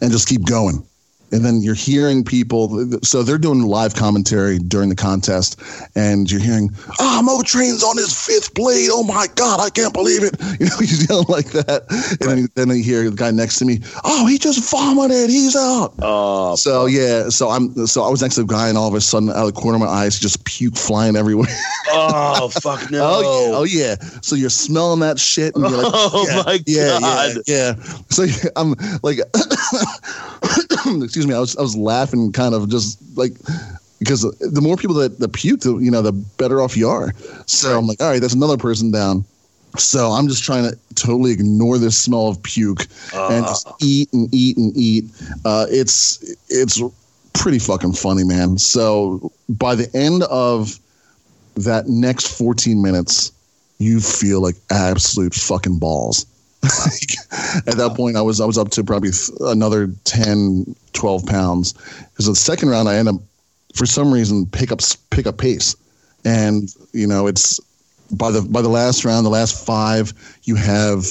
and just keep going and then you're hearing people. So they're doing live commentary during the contest, and you're hearing, "Ah, oh, Mo Train's on his fifth blade. Oh my God, I can't believe it!" You know, he's yelling like that, and right. then, then you hear the guy next to me, "Oh, he just vomited. He's out." Oh, so yeah, so I'm so I was next to the guy, and all of a sudden, out of the corner of my eyes, just puke flying everywhere. oh fuck no! oh, yeah. oh yeah, so you're smelling that shit, and you're like, "Oh yeah, my yeah, god!" Yeah, yeah. So I'm like. excuse me, I was I was laughing kind of just like because the more people that, that puke, the, you know, the better off you are. So I'm like, all right, that's another person down. So I'm just trying to totally ignore this smell of puke uh. and just eat and eat and eat. Uh, it's it's pretty fucking funny, man. So by the end of that next 14 minutes, you feel like absolute fucking balls. At that point, I was I was up to probably th- another 10, 12 pounds. Because the second round, I end up for some reason pick up pick up pace, and you know it's by the by the last round, the last five, you have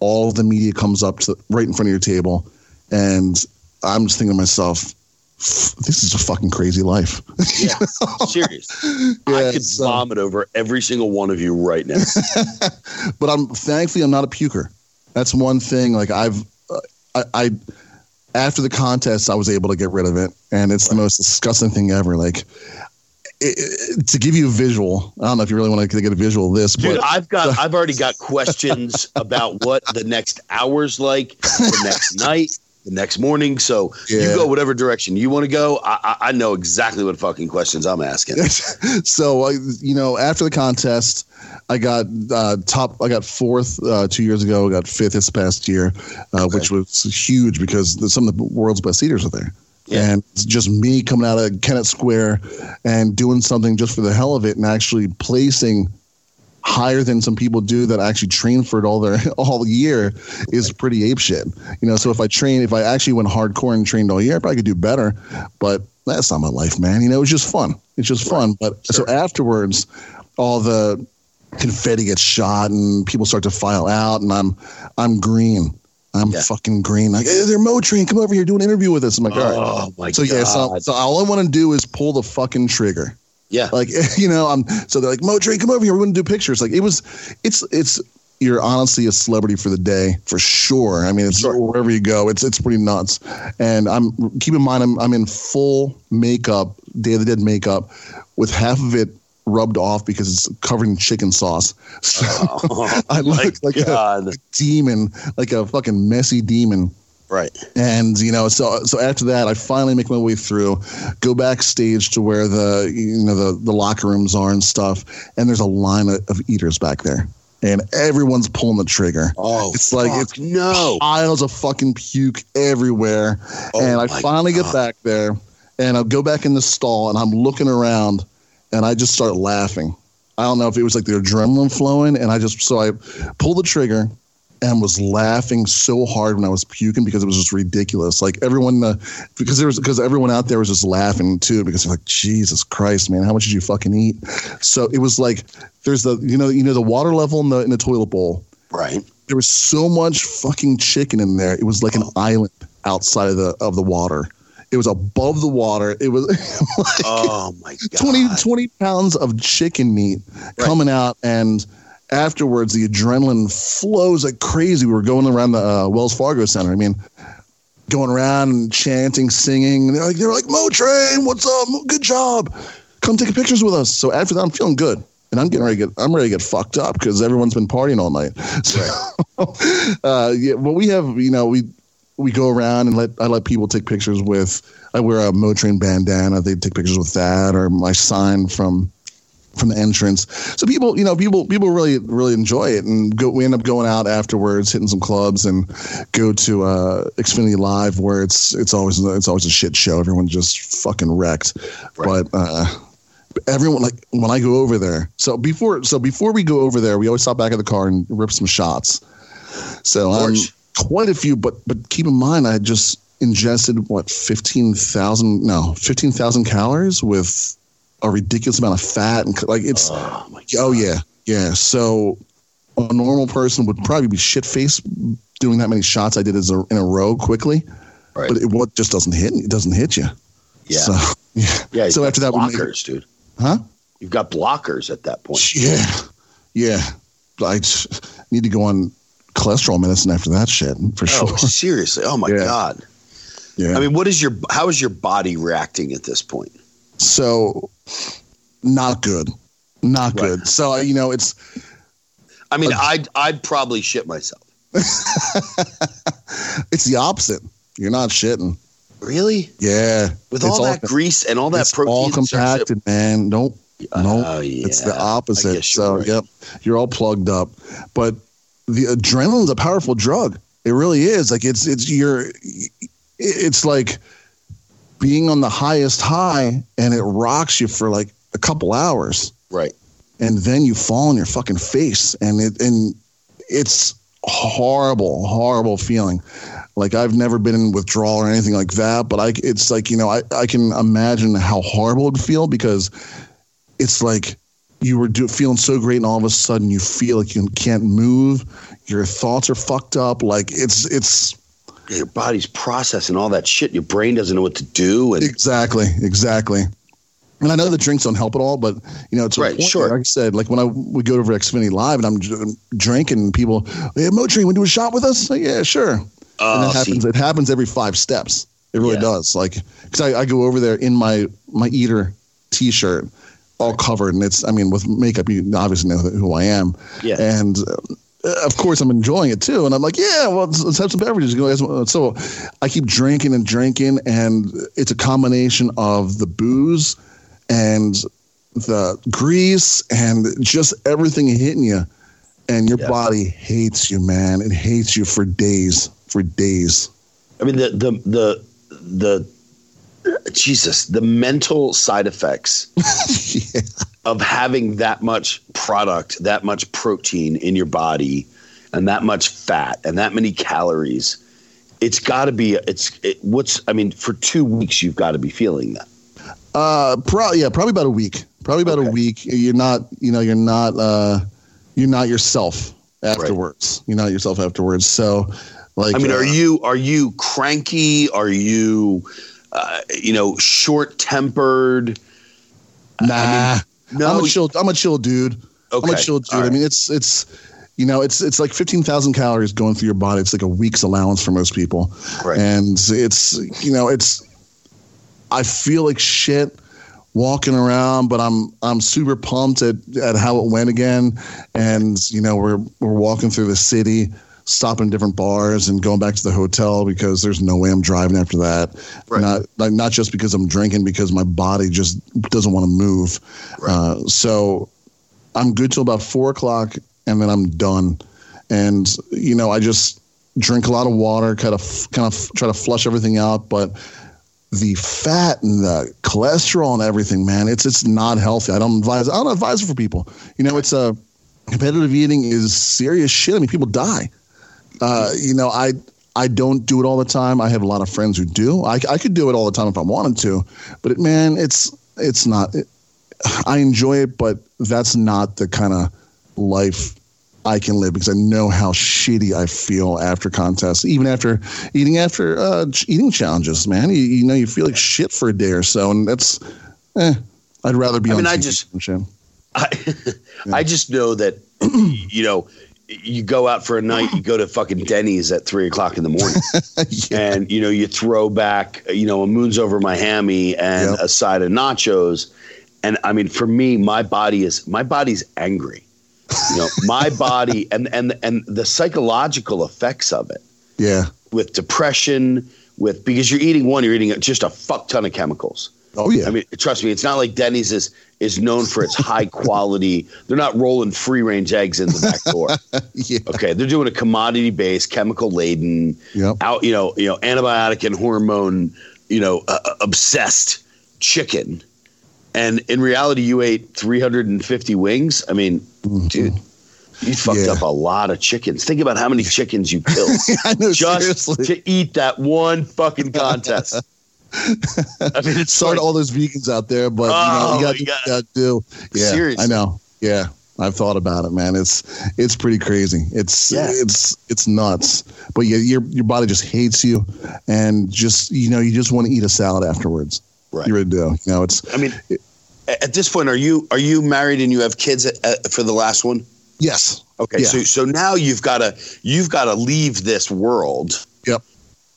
all the media comes up to right in front of your table, and I'm just thinking to myself, this is a fucking crazy life. Yeah, serious. I could so- vomit over every single one of you right now. but I'm thankfully I'm not a puker. That's one thing. Like I've, uh, I, I, after the contest, I was able to get rid of it, and it's the most disgusting thing ever. Like it, it- to give you a visual, I don't know if you really want to get a visual of this, Dude, but I've got I've already got questions about what the next hour's like, the next night, the next morning. So you go whatever direction you want to go. I, I, I know exactly what fucking questions I'm asking. so uh, you know after the contest i got uh, top i got fourth uh, two years ago I got fifth this past year uh, which was huge because some of the world's best eaters are there Yeah. and it's just me coming out of kennett square and doing something just for the hell of it and actually placing higher than some people do that actually train for it all their all year is pretty ape shit. You know, so if I train, if I actually went hardcore and trained all year, I probably could do better. But that's not my life, man. You know, it's just fun. It's just fun. But so afterwards, all the confetti gets shot and people start to file out, and I'm I'm green. I'm Yeah. fucking green. Like, hey, they're Mo Train. Come over here, do an interview with us. I'm like, all right. Oh my So god! yeah, so, so all I want to do is pull the fucking trigger. yeah, Like you know, I'm so they're like, Mo Train, come over here. We want to do pictures. Like it was, it's it's you're honestly a celebrity for the day for sure. I mean, it's Sure. wherever you go, it's it's pretty nuts. And I'm keep in mind, I'm I'm in full makeup, Day of the Dead makeup, with half of it rubbed off because it's covered in chicken sauce. So Oh, I look like a God. demon, like a fucking messy demon. right. And you know, so so after that, I finally make my way through, go backstage to where the you know the the locker rooms are and stuff, and there's a line of, of eaters back there, and everyone's pulling the trigger. Oh, It's like it's no. piles of fucking puke everywhere, Oh and I finally God. get back there, and I'll go back in the stall, and I'm looking around, and I just start laughing. I don't know if it was like the adrenaline flowing, and I just so I pulled the trigger and was laughing so hard when I was puking because it was just ridiculous. Like everyone, uh, because there was because everyone out there was just laughing too because they're like, Jesus Christ, man, how much did you fucking eat? So it was like there's the you know you know the water level in the in the toilet bowl. Right. There was so much fucking chicken in there. It was like an island outside of the of the water. It was above the water. It was like Oh my god. 20, 20 pounds of chicken meat coming out and afterwards the adrenaline flows like crazy. We were going around the uh, wells fargo center. I mean going around and chanting singing. And they're like they're like mo train what's up? Good job. Come take pictures with us. So after that i'm feeling good and i'm getting ready to get i'm ready to get fucked up because everyone's been partying all night. So uh, yeah well we have you know we we go around and let I let people take pictures with. I wear a Mo Train bandana. They take pictures with that, or my sign from from the entrance. So people, you know, people people really really enjoy it, and go. We end up going out afterwards, hitting some clubs, and go to uh, Xfinity Live, where it's it's always it's always a shit show. Everyone just fucking wrecked, Right. but. uh Everyone like when I go over there. So before, so before we go over there, we always stop back at the car and rip some shots. So I'm course. Quite a few, but but keep in mind, I just ingested what fifteen thousand no fifteen thousand calories with a ridiculous amount of fat and like it's Oh oh yeah yeah. So a normal person would probably be shit faced doing that many shots I did as a, in a row quickly, Right. but it what just doesn't hit it doesn't hit you. Yeah. So yeah. yeah. so after that, blockers, dude. Huh? You've got blockers at that point. Yeah, yeah. I need to go on cholesterol medicine after that shit for Oh, sure. seriously. Oh my Yeah. god. Yeah. I mean, what is your how is your body reacting at this point? So, not good. Not Right. good. So, uh, you know, it's I mean, Uh, I'd I'd probably shit myself. it's the opposite. You're not shitting. Really? Yeah. With It's all, that grease and all that it's protein, all compacted, man. Nope. No, Oh, it's the opposite. So, right. yep, you're all plugged up. But the adrenaline's a powerful drug. It really is. Like it's it's your it's like being on the highest high and it rocks you for like a couple hours. Right. and then you fall on your fucking face, and it and it's horrible, horrible feeling. Like I've never been in withdrawal or anything like that, but I it's like you know I I can imagine how horrible it would feel because it's like you were do, feeling so great and all of a sudden you feel like you can't move your thoughts are fucked up like it's it's your body's processing all that shit your brain doesn't know what to do and exactly exactly and I know the drinks don't help at all, but you know, it's right. Point, sure. Like I said, like when I we go over to Xfinity Live and I'm drinking, people, hey, Mo Train, want to do a shot with us? Like, yeah, sure. Uh, and it happens. See. It happens every five steps. It really yeah. does. Like, because I, I, go over there in my my eater T-shirt, all covered, and it's I mean with makeup, you obviously know who I am. Yeah. And uh, of course, I'm enjoying it too, and I'm like, yeah, well, let's, let's have some beverages. So I keep drinking and drinking, and it's a combination of the booze and the grease and just everything hitting you, and your yeah. body hates you, man. It hates you for days, for days. I mean, the the the the Jesus, the mental side effects yeah. of having that much product, that much protein in your body, and that much fat, and that many calories. It's got to be. It's it, what's. I mean, for two weeks, you've got to be feeling that. Uh, probably yeah, probably about a week. Probably about okay. a week. You're not. You know, you're not. Uh, you're not yourself afterwards. Right. You're not yourself afterwards. So, like, I mean, uh, are you are you cranky? Are you uh, you know, short tempered. Nah, I mean, no, I'm a chill. I'm a chill dude. Okay. I'm a chill dude. Right. I mean, it's it's you know, it's it's like fifteen thousand calories going through your body. It's like a week's allowance for most people, right. and it's you know, it's. I feel like shit walking around, but I'm I'm super pumped at, at how it went again. And you know, we're we're walking through the city stopping different bars and going back to the hotel because there's no way I'm driving after that. Right. Not like not just because I'm drinking, because my body just doesn't want to move. Right. Uh, so I'm good till about four o'clock, and then I'm done. And you know, I just drink a lot of water, kind of kind of try to flush everything out, but the fat and the cholesterol and everything, man, it's it's not healthy. I don't advise. I don't advise it for people. You know, it's a uh, competitive eating is serious shit. I mean, people die. Uh, you know, I I don't do it all the time. I have a lot of friends who do. I, I could do it all the time if I wanted to, but it, man, it's it's not. It, I enjoy it, but that's not the kind of life I can live because I know how shitty I feel after contests, even after eating after uh, eating challenges. Man, you, you, know you feel like shit for a day or so, and that's. Eh, I'd rather be. I mean, I just. I, I just know that you know you go out for a night, you go to fucking Denny's at three o'clock in the morning, yeah. and you know you throw back, you know, a moons over my hammy and yep. a side of nachos, and I mean, for me, my body is my body's angry, you know, my body and and and the psychological effects of it, yeah, with depression, with because you're eating one, you're eating just a fuck ton of chemicals. Oh yeah. I mean, trust me, it's not like Denny's is is known for its high quality. They're not rolling free range eggs in the back door. yeah. Okay, they're doing a commodity based, chemical laden, yep. out you know, you know, antibiotic and hormone, you know, uh, uh obsessed chicken. And in reality, you ate 350 wings. I mean, mm-hmm. dude, you fucked yeah. up a lot of chickens. Think about how many chickens you killed know, just seriously. to eat that one fucking contest. I mean, it's sorry like, to all those vegans out there, but oh, you know, you oh, got to do. Yeah, seriously. I know. Yeah, I've thought about it, man. It's it's pretty crazy. It's yeah. it's it's nuts. But yeah, your your body just hates you, and just you know, you just want to eat a salad afterwards. Right. You really do. You know, it's. I mean, it, at this point, are you are you married and you have kids at, at, for the last one? Yes. Okay. Yeah. So so now you've got to you've got to leave this world. Yep.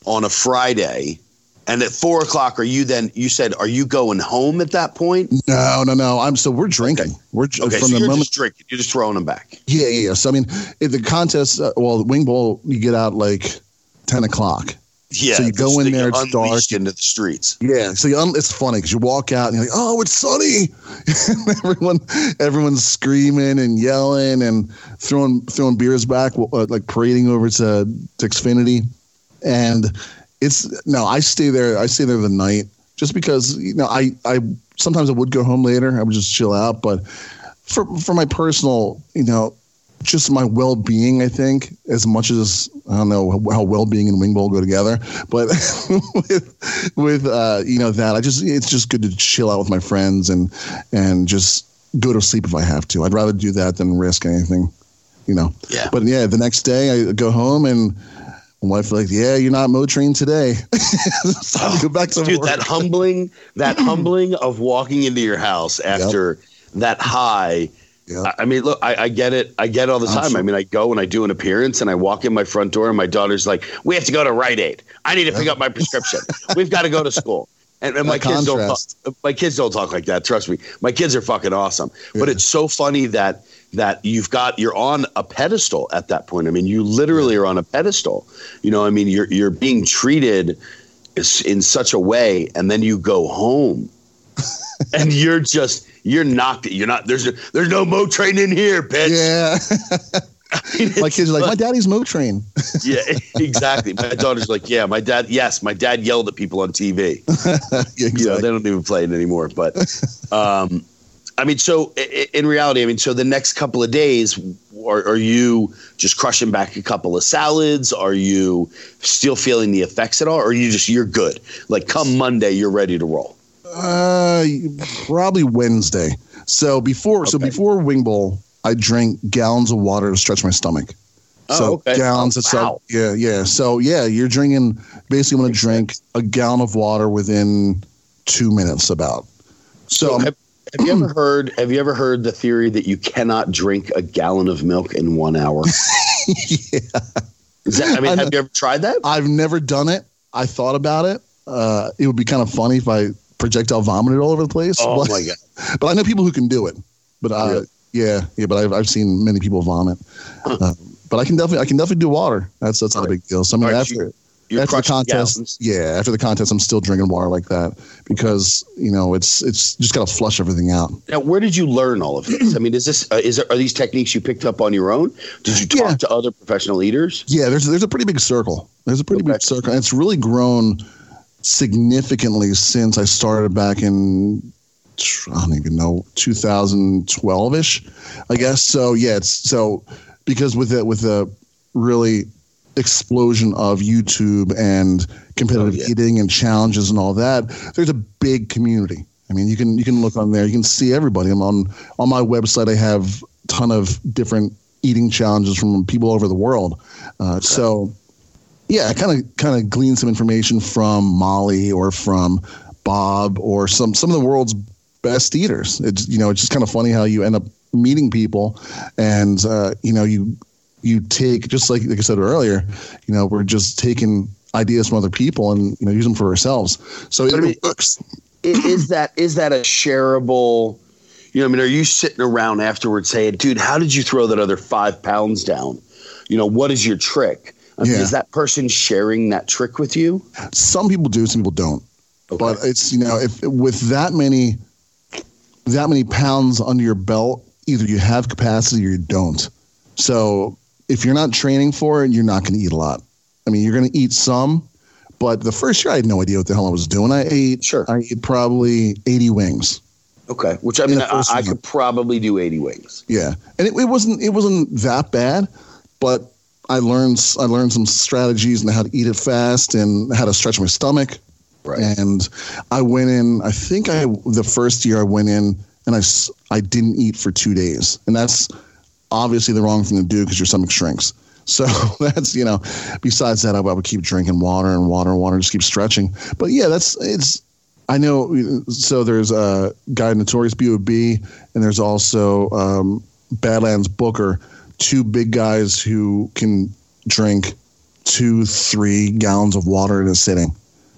On a Friday and at four o'clock, are you then? You said, are you going home at that point? No, no, no. I'm so we're drinking. Okay. We're okay, from so the moment drinking. You're just throwing them back. Yeah, yeah. yeah. So I mean, the contest. Uh, well, the wing bowl, you get out like ten o'clock. Yeah. So you go in there, it's dark into the streets. Yeah. So you, it's funny because you walk out and you're like, oh, it's sunny. everyone, everyone's screaming and yelling and throwing throwing beers back, uh, like parading over to to Xfinity, and it's no, I stay there. I stay there the night just because you know I I sometimes I would go home later. I would just chill out, but for for my personal, you know, just my well being. I think as much as I don't know how well being and wing bowl go together, but with with uh, you know that I just it's just good to chill out with my friends and and just go to sleep if I have to. I'd rather do that than risk anything, you know. Yeah. But yeah, the next day I go home and. My wife like, yeah, you're not mo trained today. go back to Dude, work. that humbling, that humbling of walking into your house after that high. Yep. I- mean, look, I, I get it. I get it all the I'm time. sure. I mean, I go and I do an appearance and I walk in my front door and my daughter's like, "We have to go to Rite Aid. I need to pick up my prescription. We've got to go to school." And, and my That kids don't. Talk, my kids don't talk like that. Trust me. My kids are fucking awesome. But it's so funny that that you've got you're on a pedestal at that point. I mean, you literally are on a pedestal. You know, I mean, you're you're being treated in such a way, and then you go home, and you're just you're knocked. You're not. There's there's no mo train in here, bitch. Yeah. my kids are like, my daddy's mo train. yeah, exactly. My daughter's like, yeah, my dad. Yes, my dad yelled at people on TV. yeah, You know, they don't even play it anymore. But, um, I mean, so in reality, I mean, so the next couple of days, are, are you just crushing back a couple of salads? Are you still feeling the effects at all? Or are you just you're good? Like come Monday, you're ready to roll. Uh, probably Wednesday. So before, so before Wing Bowl, I drank gallons of water to stretch my stomach. Oh, so okay. gallons Oh, of wow. Yeah, yeah. So yeah, you're drinking. Basically, I'm going to drink a gallon of water within two minutes. About. So, So have, have you ever heard? Have you ever heard the theory that you cannot drink a gallon of milk in one hour? yeah, Is that, I mean, I have you ever tried that? I've never done it. I thought about it. Uh, it would be kind of funny if I projectile vomited all over the place. Oh but, my god! but I know people who can do it. But uh, Really? yeah, yeah. But I've I've seen many people vomit. Uh, but I can definitely I can definitely do water. That's that's not a big deal. So I mean, All right, after you- You're after the contest, yeah, after the contest, I'm still drinking water like that because you know it's it's just got to flush everything out. Now, where did you learn all of this? I mean, is this uh, is there, are these techniques you picked up on your own? Did you talk Yeah. to other professional eaters? Yeah, there's there's a pretty big circle. There's a pretty Okay. big circle, and it's really grown significantly since I started back in I don't even know 2012 ish, I guess. So yeah, it's so because with it with the really explosion of YouTube and competitive Oh, yeah. eating and challenges and all that, there's a big community. I mean, you can you can look on there, you can see everybody. I'm on on my website. I have a ton of different eating challenges from people over the world. Uh, So, yeah, I kind of kind of glean some information from Molly or from Bob or some some of the world's best eaters. It's you know it's just kind of funny how you end up meeting people, and uh, you know you you take just like like I said earlier, you know we're just taking ideas from other people and you know use them for ourselves. So But I it mean, works. Is that is that a shareable? You know, I mean, are you sitting around afterwards saying, "Dude, how did you throw that other five pounds down? You know, what is your trick?" I mean, Yeah. is that person sharing that trick with you? Some people do, some people don't. Okay. But it's you know if with that many that many pounds under your belt, either you have capacity or you don't. So if you're not training for it, you're not going to eat a lot. I mean, you're going to eat some, but the first year I had no idea what the hell I was doing. I ate Sure. I ate probably 80 wings. Okay, which I mean, I, I could probably do eighty wings. Yeah, and it, it wasn't it wasn't that bad, but I learned I learned some strategies and how to eat it fast and how to stretch my stomach. Right. And I went in. I think I the first year I went in and I I didn't eat for two days, and that's obviously the wrong thing to do because your stomach shrinks. So that's you know. Besides that, I, I would keep drinking water and water and water, just keep stretching. But yeah, that's it's. I know. So there's a guy Notorious B.O.B. and there's also um, Badlands Booker, two big guys who can drink two, three gallons of water in a sitting.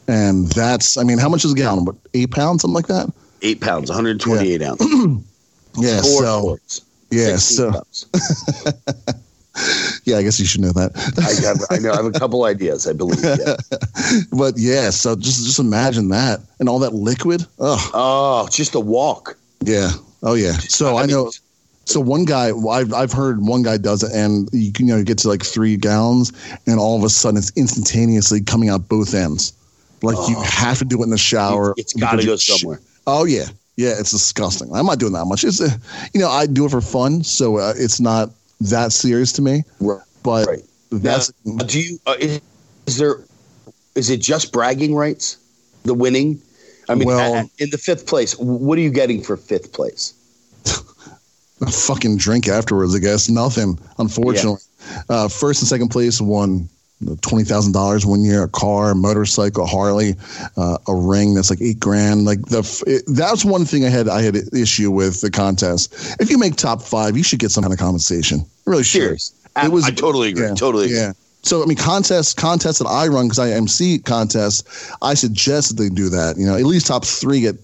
And that's, I mean, how much is a gallon? What, eight pounds, something like that? Eight pounds, one hundred twenty-eight ounces. Yeah. Four so, quarts, yeah. So, yeah, I guess you should know that. I, I know. I have a couple ideas. I believe. Yeah. but yeah, so just just imagine that and all that liquid. Oh, Oh, just a walk. yeah. Oh, yeah. So I, mean, know. So one guy, I've I've heard one guy does it, and you can you know get to like three gallons, and all of a sudden it's instantaneously coming out both ends. Like you Oh. have to do it in the shower. It's got to go you sh- somewhere. Oh yeah, Yeah, it's disgusting. I'm not doing that much. It's, uh, you know, I do it for fun, so uh, it's not that serious to me. Right. But Right. that's Now, do you? Uh, is, is there? Is it just bragging rights? The winning? I mean, Well- a- in the fifth place, what are you getting for fifth place? a fucking drink afterwards. I guess nothing. Unfortunately, uh, first and second place won twenty thousand dollars one year. A car, a motorcycle, Harley, uh, a ring that's like eight grand. Like the it, that's one thing I had I had an issue with the contest. If you make top five, you should get some kind of compensation. You really should. it was. I totally agree. Yeah, totally. Agree. Yeah. So I mean, contests, contests that I run because I MC contests, I suggest that they do that. You know, at least top three get,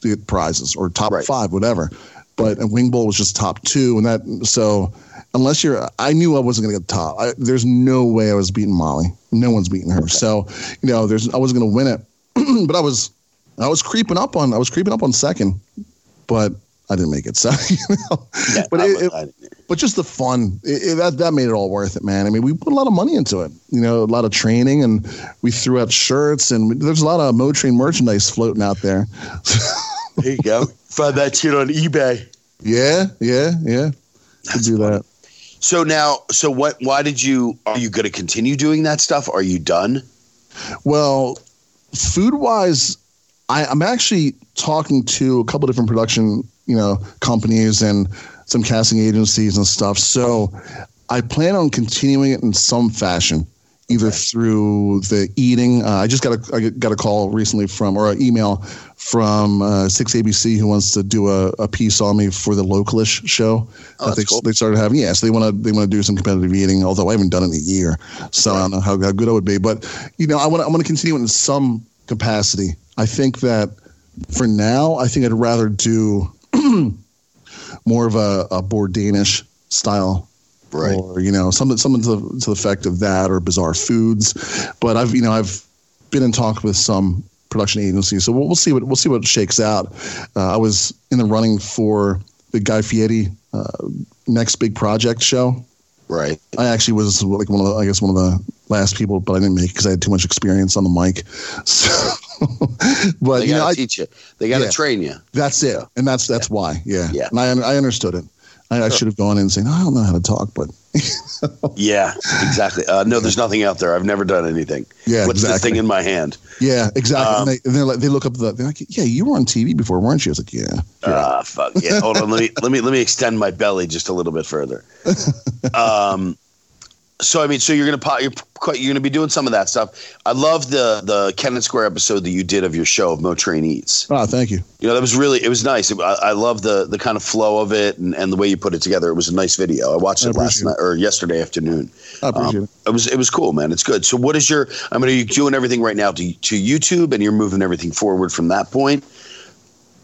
get prizes or top Right. five, whatever. But and Wing Bowl was just top two, and that so unless you're, I knew I wasn't going to get top. I, there's no way I was beating Molly. No one's beating her. So you know, there's I wasn't going to win it, but I was I was creeping up on I was creeping up on second, but I didn't make it. So, you know, Yeah, but it, it- but just the fun it, that that made it all worth it, man. I mean, we put a lot of money into it. You know, a lot of training, and we threw out shirts, and there's a lot of Motrain merchandise floating out there. there you go. Find that shit on eBay. yeah, yeah, yeah. To do that. So now, so what? Why did you? Are you going to continue doing that stuff? Are you done? Well, food wise, I, I'm actually talking to a couple different production, you know, companies and some casting agencies and stuff. So I plan on continuing it in some fashion, either through the eating. Uh, I just got a I got a call recently from or an email from uh, Six ABC who wants to do a, a piece on me for the localish show Oh, that they, cool. they started having. Yeah, so they want to they want to do some competitive eating. Although I haven't done it in a year, so I don't know how, how good I would be. But you know, I want I'm going to continue in some capacity. I think that for now, I think I'd rather do more of a, a Bourdainish style Right. or you know something something to the, to the effect of that or bizarre foods but i've you know i've been in talk with some production agency. so we'll, we'll see what we'll see what shakes out uh, i was in the running for the guy fieri uh, next big project show Right. i actually was like one of the i guess one of the last people but i didn't make it because i had too much experience on the mic so but They you got know to I, teach you. They got to Yeah. train you. that's it, and that's that's why. Yeah, Yeah. And I I understood it. I, I should have gone in and saying, I don't know how to talk, but Yeah, exactly. Uh, no, there's nothing out there. I've never done anything. Yeah, What's the thing in my hand? yeah, exactly. Um, and they, they're like, they look up the, they're like, yeah, you were on TV before, weren't you? I was like, yeah. Ah, fuck. Yeah. Hold on. Let me let me let me extend my belly just a little bit further. Um, so I mean, so you're gonna po- you're quite, you're gonna be doing some of that stuff. I love the the Kennett Square episode that you did of your show of Mo Train Eats. Oh, thank you. You know, that was really it was nice. I, I love the the kind of flow of it and, and the way you put it together. It was a nice video. I watched I it last night or yesterday afternoon. I appreciate Um, it. it was it was cool, man. It's good. So what is your? I mean, are you doing everything right now to to YouTube and you're moving everything forward from that point?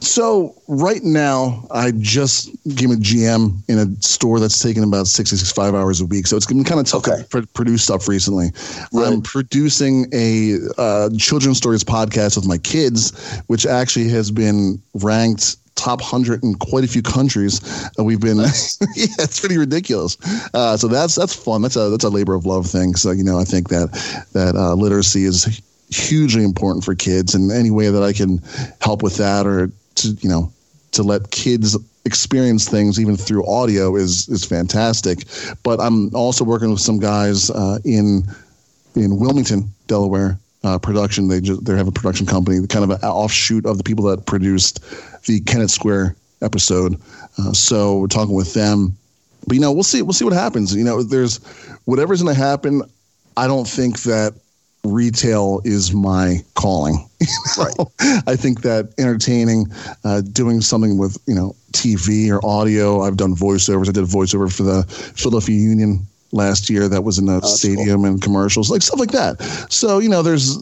So right now, I just became a GM in a store that's taken about 60, 65 hours a week. So it's been kind of tough Okay. to pr- produce stuff recently. Right. I'm producing a uh, children's stories podcast with my kids, which actually has been ranked top 100 in quite a few countries. Uh, we've been, yeah, it's pretty ridiculous. Uh, so that's that's fun. That's a that's a labor of love thing. So you know, I think that that uh, literacy is hugely important for kids, and any way that I can help with that, or to you know, to let kids experience things even through audio is is fantastic. But I'm also working with some guys uh, in in Wilmington, Delaware. Uh, production. They just they have a production company, kind of an offshoot of the people that produced the Kennett Square episode. Uh, so we're talking with them. But you know, we'll see. We'll see what happens. You know, there's whatever's going to happen. I don't think that retail is my calling. You know? I think that entertaining, uh, doing something with you know TV or audio. I've done voiceovers. I did a voiceover for the Philadelphia Union last year. That was in a that's stadium and commercials, like stuff like that. So you know, there's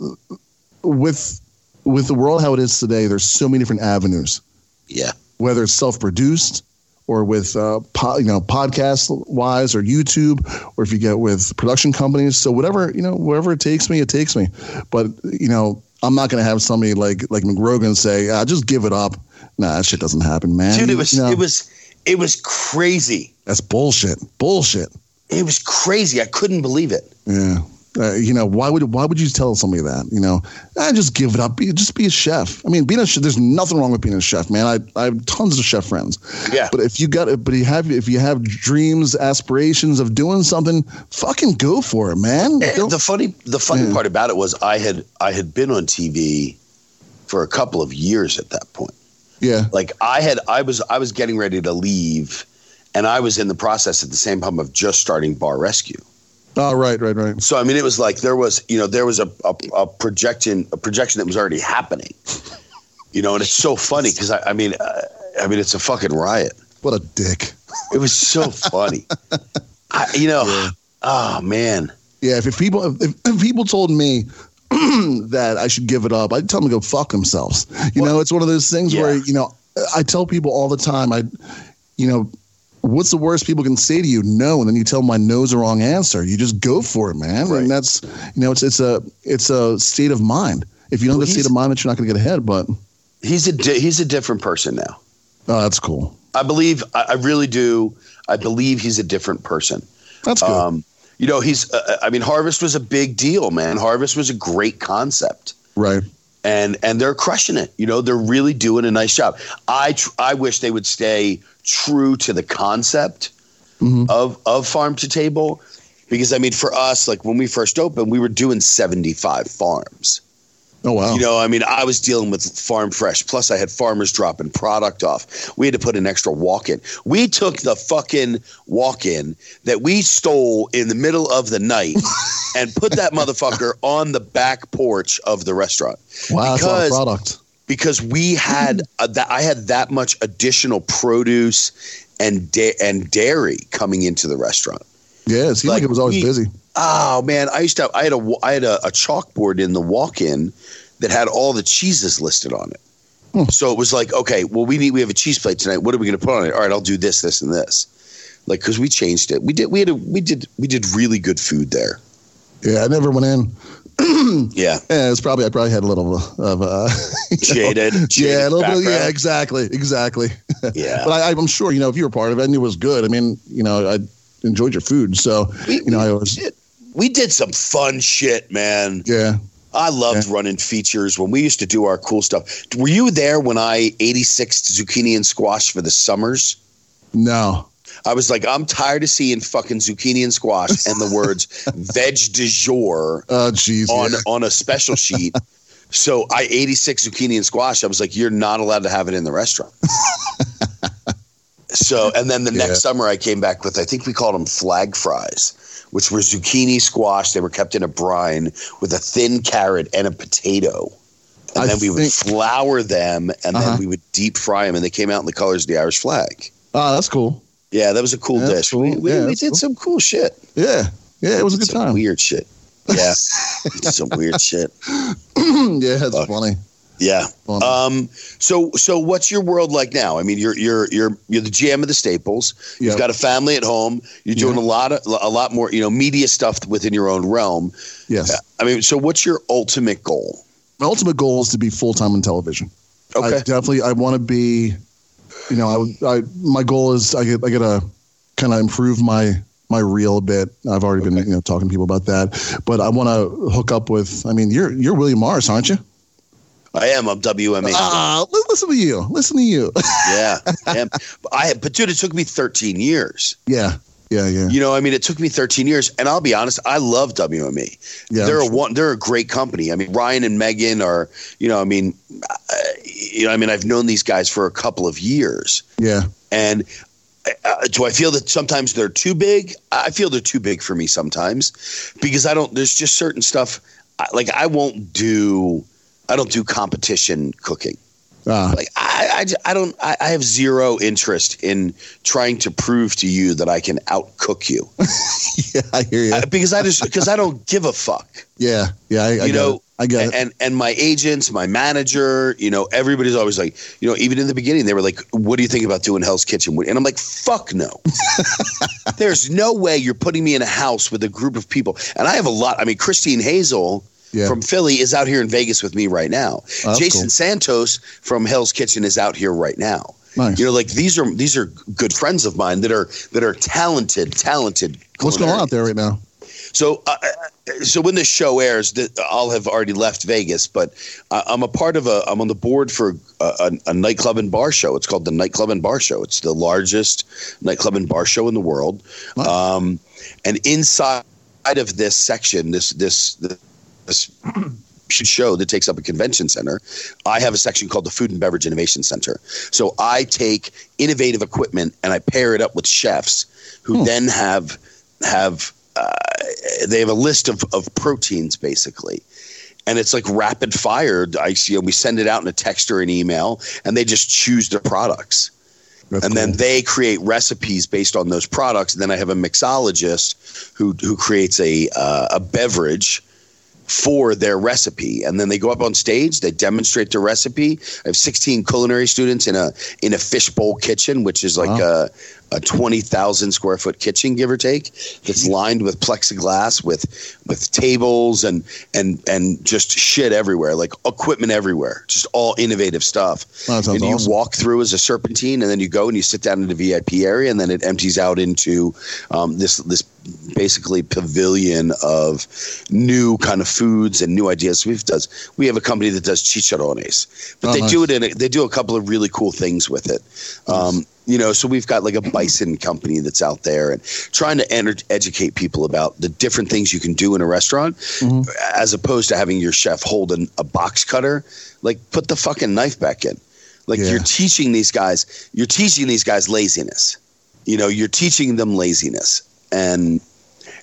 with with the world how it is today. There's so many different avenues Yeah. whether it's self-produced or with uh, po- you know podcast wise or YouTube or if you get with production companies. So whatever you know, wherever it takes me, it takes me. But you know, I'm not going to have somebody like like McRogan say, ah, "Just give it up." Nah, that shit doesn't happen, man. Dude, it was You know, it was it was crazy. that's bullshit. Bullshit. It was crazy. I couldn't believe it. Yeah. Uh, you know, why would why would you tell somebody that? You know, I just give it up. Be, just be a chef. I mean, being a chef, there's nothing wrong with being a chef, man. I, I have tons of chef friends. Yeah. But if you got it, but you have if you have dreams, aspirations of doing something, fucking go for it, man. The funny the funny Yeah. part about it was I had I had been on TV for a couple of years at that point. yeah. Like I had I was I was getting ready to leave and I was in the process at the same time of just starting Bar Rescue. Oh, right, right, right. So I mean, it was like there was, you know, there was a, a, a projection, a projection that was already happening. You know, and it's so funny because I, I mean, uh, I mean, it's a fucking riot. What a dick. It was so funny. I, you know, oh man, Yeah, if, if people if, if people told me that I should give it up, I'd tell them to go fuck themselves. You know, it's one of those things where you know I tell people all the time. I, you know, what's the worst people can say to you? No, and then you tell them my no's the wrong answer. You just go for it, man. Right. And that's you know, it's it's a it's a state of mind. If you don't Well, have a state of mind, that you're not going to get ahead. But he's a di- he's a different person now. oh, that's cool. I believe, I, I really do. I believe he's a different person. That's good. Um, you know, he's. Uh, I mean, Harvest was a big deal, man. Harvest was a great concept. right. And and they're crushing it. You know, they're really doing a nice job. I tr- I wish they would stay true to the concept Mhm. of of farm to table, because I mean, for us, like when we first opened, we were doing seventy five farms. Oh wow. You know, I mean, I was dealing with farm fresh. Plus, I had farmers dropping product off. We had to put an extra walk in. We took the fucking walk in that we stole in the middle of the night and put that motherfucker on the back porch of the restaurant wow, that's a because- product. because we had uh, that I had that much additional produce and da- and dairy coming into the restaurant. Yeah, it seemed like, like it was always we- busy. Oh man, I used to have, I had a I had a, a chalkboard in the walk-in that had all the cheeses listed on it. Hmm. So it was like, okay, well we need we have a cheese plate tonight. What are we going to put on it? All right, I'll do this, this, and this. Like because we changed it. We did we had a, we did we did really good food there. Yeah, I never went in. Yeah, Yeah, it's probably I probably had a little of uh, know, jaded. yeah, a jaded little bit. Yeah, exactly, exactly. yeah. But I, I'm sure you know if you were part of it, knew it was good. I mean, you know, I enjoyed your food, so We, you know, I was. did, we did some fun shit, man. yeah. I loved running features when we used to do our cool stuff. Were you there when I 86 zucchini and squash for the summers? No, I was like, I'm tired of seeing fucking zucchini and squash and the words veg de jour oh jeez, on yeah. on a special sheet. So I 86 zucchini and squash. I was like, you're not allowed to have it in the restaurant. so and then the Yeah. next summer I came back with I think we called them flag fries, which were zucchini squash. They were kept in a brine with a thin carrot and a potato. And I then we would flour them and Uh-huh. then we would deep fry them and they came out in the colors of the Irish flag. Oh, that's cool. Yeah, that was a cool That's dish. cool. We, we, Yeah, we did cool. some cool shit. Yeah, yeah, it was a good some time. weird shit. Yeah, some weird shit. yeah, it's Fuck. funny. Yeah. Um. So so what's your world like now? I mean, you're you're you're you're the GM of the Staples. You've Yep. got a family at home. You're doing Yeah. a lot of a lot more you know media stuff within your own realm. yes, I mean, so what's your ultimate goal? my ultimate goal is to be full time in television. I Okay. definitely I want to be. You know, I, I my goal is I get I gotta kind of improve my my reel a bit. I've already been you know talking to people about that, but I want to hook up with. I mean, you're you're William Morris, aren't you? I am. I'm WME. Ah, li- listen to you. Listen to you. yeah. I I but dude, it took me 13 years. yeah, yeah, yeah, You know, I mean, it took me 13 years, and I'll be honest, I love WME. yeah. they're a one. They're a great company. I mean, Ryan and Megan are. You know, I mean, uh, you know, I mean, I've known these guys for a couple of years, yeah, and uh, do I feel that sometimes they're too big? I feel they're too big for me sometimes because I don't. There's just certain stuff. Like I won't do. I don't do competition cooking. ah, Like I, I, I don't. I, I have zero interest in trying to prove to you that I can outcook you yeah. I hear you. I- because I just because I don't give a fuck. yeah, yeah. I, I you know, it. I get it. and and my agents, my manager, you know, everybody's always like, you know, even in the beginning, they were like, "What do you think about doing Hell's Kitchen?" And I'm like, "Fuck no." There's no way you're putting me in a house with a group of people, and I have a lot. I mean, Christine Hazel Yeah. from Philly is out here in Vegas with me right now. Oh, Jason cool. Santos from Hell's Kitchen is out here right now. Nice. You know, like these are these are good friends of mine that are that are talented, talented. What's going on out there right now? so uh, so when this show airs, I'll have already left Vegas, but I'm a part of a. I'm on the board for a, a, a, nightclub and bar show. It's called the Nightclub and Bar Show. It's the largest nightclub and bar show in the world. Wow. Um, and inside of this section, this this this show that takes up a convention center, I have a section called the Food and Beverage Innovation Center. So I take innovative equipment and I pair it up with chefs who hmm. then have have uh, they have a list of, of proteins basically and it's like rapid fire. I you know, we send it out in a text or an email, and they just choose the products. That's and cool. then they create recipes based on those products. And then I have a mixologist who who creates a uh, a beverage for their recipe and then they go up on stage they demonstrate the recipe i have 16 culinary students in a in a fishbowl kitchen which is like wow. a a 20,000 square foot kitchen, give or take, that's lined with plexiglass, with with tables and and and just shit everywhere, like equipment everywhere, just all innovative stuff. and you awesome. walk through as a serpentine, and then you go and you sit down in the VIP area, and then it empties out into um, this this basically pavilion of new kind of foods and new ideas. We've does we have a company that does chicharrones, but oh, they nice. do it in a, they do a couple of really cool things with it. Um, nice you know so we've got like a bison company that's out there and trying to educate people about the different things you can do in a restaurant mm-hmm. as opposed to having your chef hold an, a box cutter like put the fucking knife back in like yeah. you're teaching these guys you're teaching these guys laziness you know you're teaching them laziness and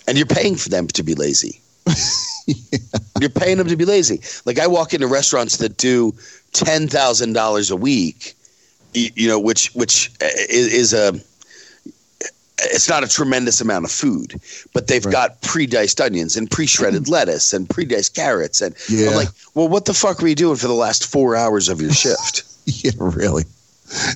and you're paying for them to be lazy yeah. you're paying them to be lazy like i walk into restaurants that do $10000 a week you know, which which is a it's not a tremendous amount of food, but they've right. got pre-diced onions and pre-shredded mm-hmm. lettuce and pre-diced carrots, and yeah. I'm like, well, what the fuck were you doing for the last four hours of your shift? yeah, really.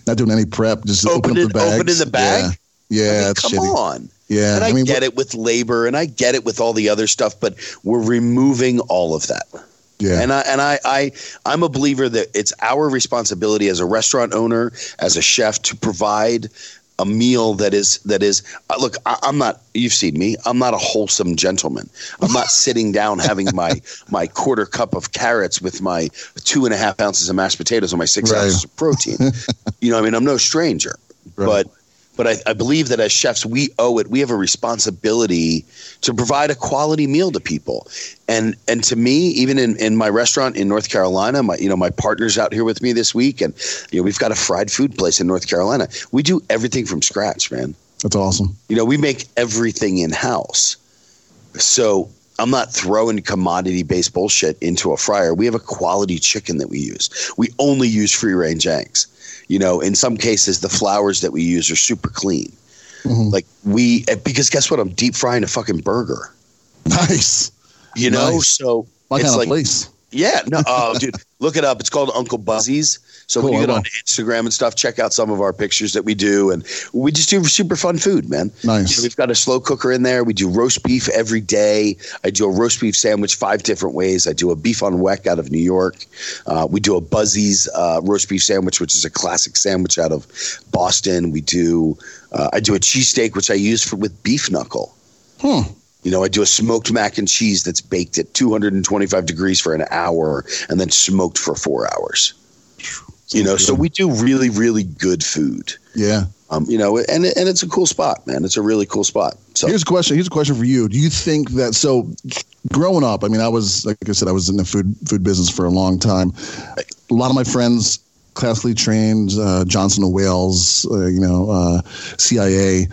Not doing any prep, just open, open up the bag. Open in the bag. Yeah, yeah I mean, come shitty. on. Yeah, and I, I mean, get it with labor, and I get it with all the other stuff, but we're removing all of that. Yeah. And I and I, I I'm a believer that it's our responsibility as a restaurant owner, as a chef, to provide a meal that is that is uh, look I, am not you've seen me i'm not a wholesome gentleman i'm not sitting down having my my quarter cup of carrots with my two and a half ounces of mashed potatoes and my six right. ounces of protein you know i mean i'm no stranger right. but but I, I, believe that as chefs, we owe it. We have a responsibility to provide a quality meal to people. And and to me, even in, in my restaurant in North Carolina, my you know my partner's out here with me this week, and you know we've got a fried food place in North Carolina. We do everything from scratch, man. That's awesome. You know, we make everything in house. So I'm not throwing commodity based bullshit into a fryer. We have a quality chicken that we use. We only use free range eggs you know, in some cases, the flours that we use are super clean. Mm-hmm. Like we, eh, because guess what? I'm deep frying a fucking burger. Nice. You know, nice. so my it's like, place. Yeah, no, oh, dude, look it up. It's called Uncle Buzzies. So cool, when you get on Instagram and stuff, check out some of our pictures that we do, and we just do super fun food, man. Nice. We've got a slow cooker in there. We do roast beef every day. I do a roast beef sandwich five different ways. I do a beef on weck out of New York. Uh, we do a Buzzies uh, roast beef sandwich, which is a classic sandwich out of Boston. We do. Uh, I do a cheesesteak, which I use for with beef knuckle. Hmm. You know, I do a smoked mac and cheese that's baked at 225 degrees for an hour and then smoked for four hours. You know, so we do really, really good food. Yeah. Um, you know, and and it's a cool spot, man. It's a really cool spot. So here's a question. Here's a question for you. Do you think that so? Growing up, I mean, I was like I said, I was in the food food business for a long time. A lot of my friends, classically trained, uh, Johnson and Wales, uh, you know, uh, CIA.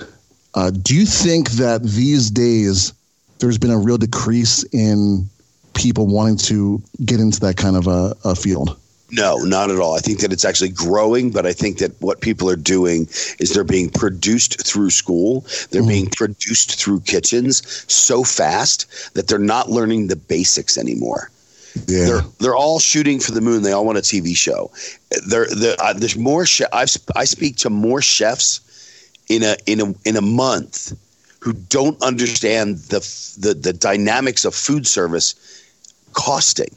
Uh, do you think that these days there's been a real decrease in people wanting to get into that kind of a, a field? No, not at all. I think that it's actually growing, but I think that what people are doing is they're being produced through school. They're mm. being produced through kitchens so fast that they're not learning the basics anymore. Yeah. They're they're all shooting for the moon. They all want a TV show. There, uh, there's more. I've, I speak to more chefs in a in a in a month who don't understand the the, the dynamics of food service costing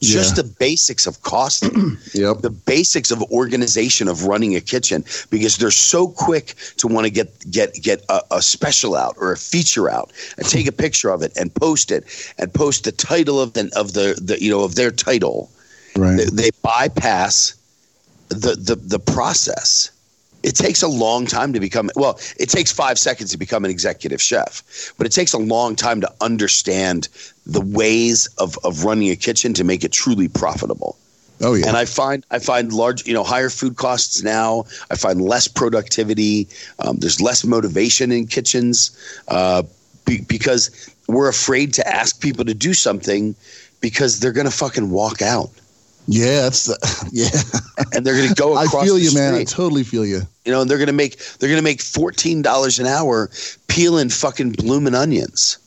just Yeah. the basics of costing, Yep. the basics of organization of running a kitchen, because they're so quick to want to get get get a, a special out or a feature out and take a picture of it and post it and post the title of the of the, the you know of their title. Right. They, they bypass the, the the process. It takes a long time to become well. It takes five seconds to become an executive chef, but it takes a long time to understand the ways of, of running a kitchen to make it truly profitable. Oh yeah. And I find I find large, you know, higher food costs now. I find less productivity. Um, there's less motivation in kitchens uh, be, because we're afraid to ask people to do something because they're going to fucking walk out yeah. That's the, yeah. and they're going to go I feel the you, man. I totally feel you. You know, and they're gonna make they're gonna make fourteen dollars an hour peeling fucking blooming onions.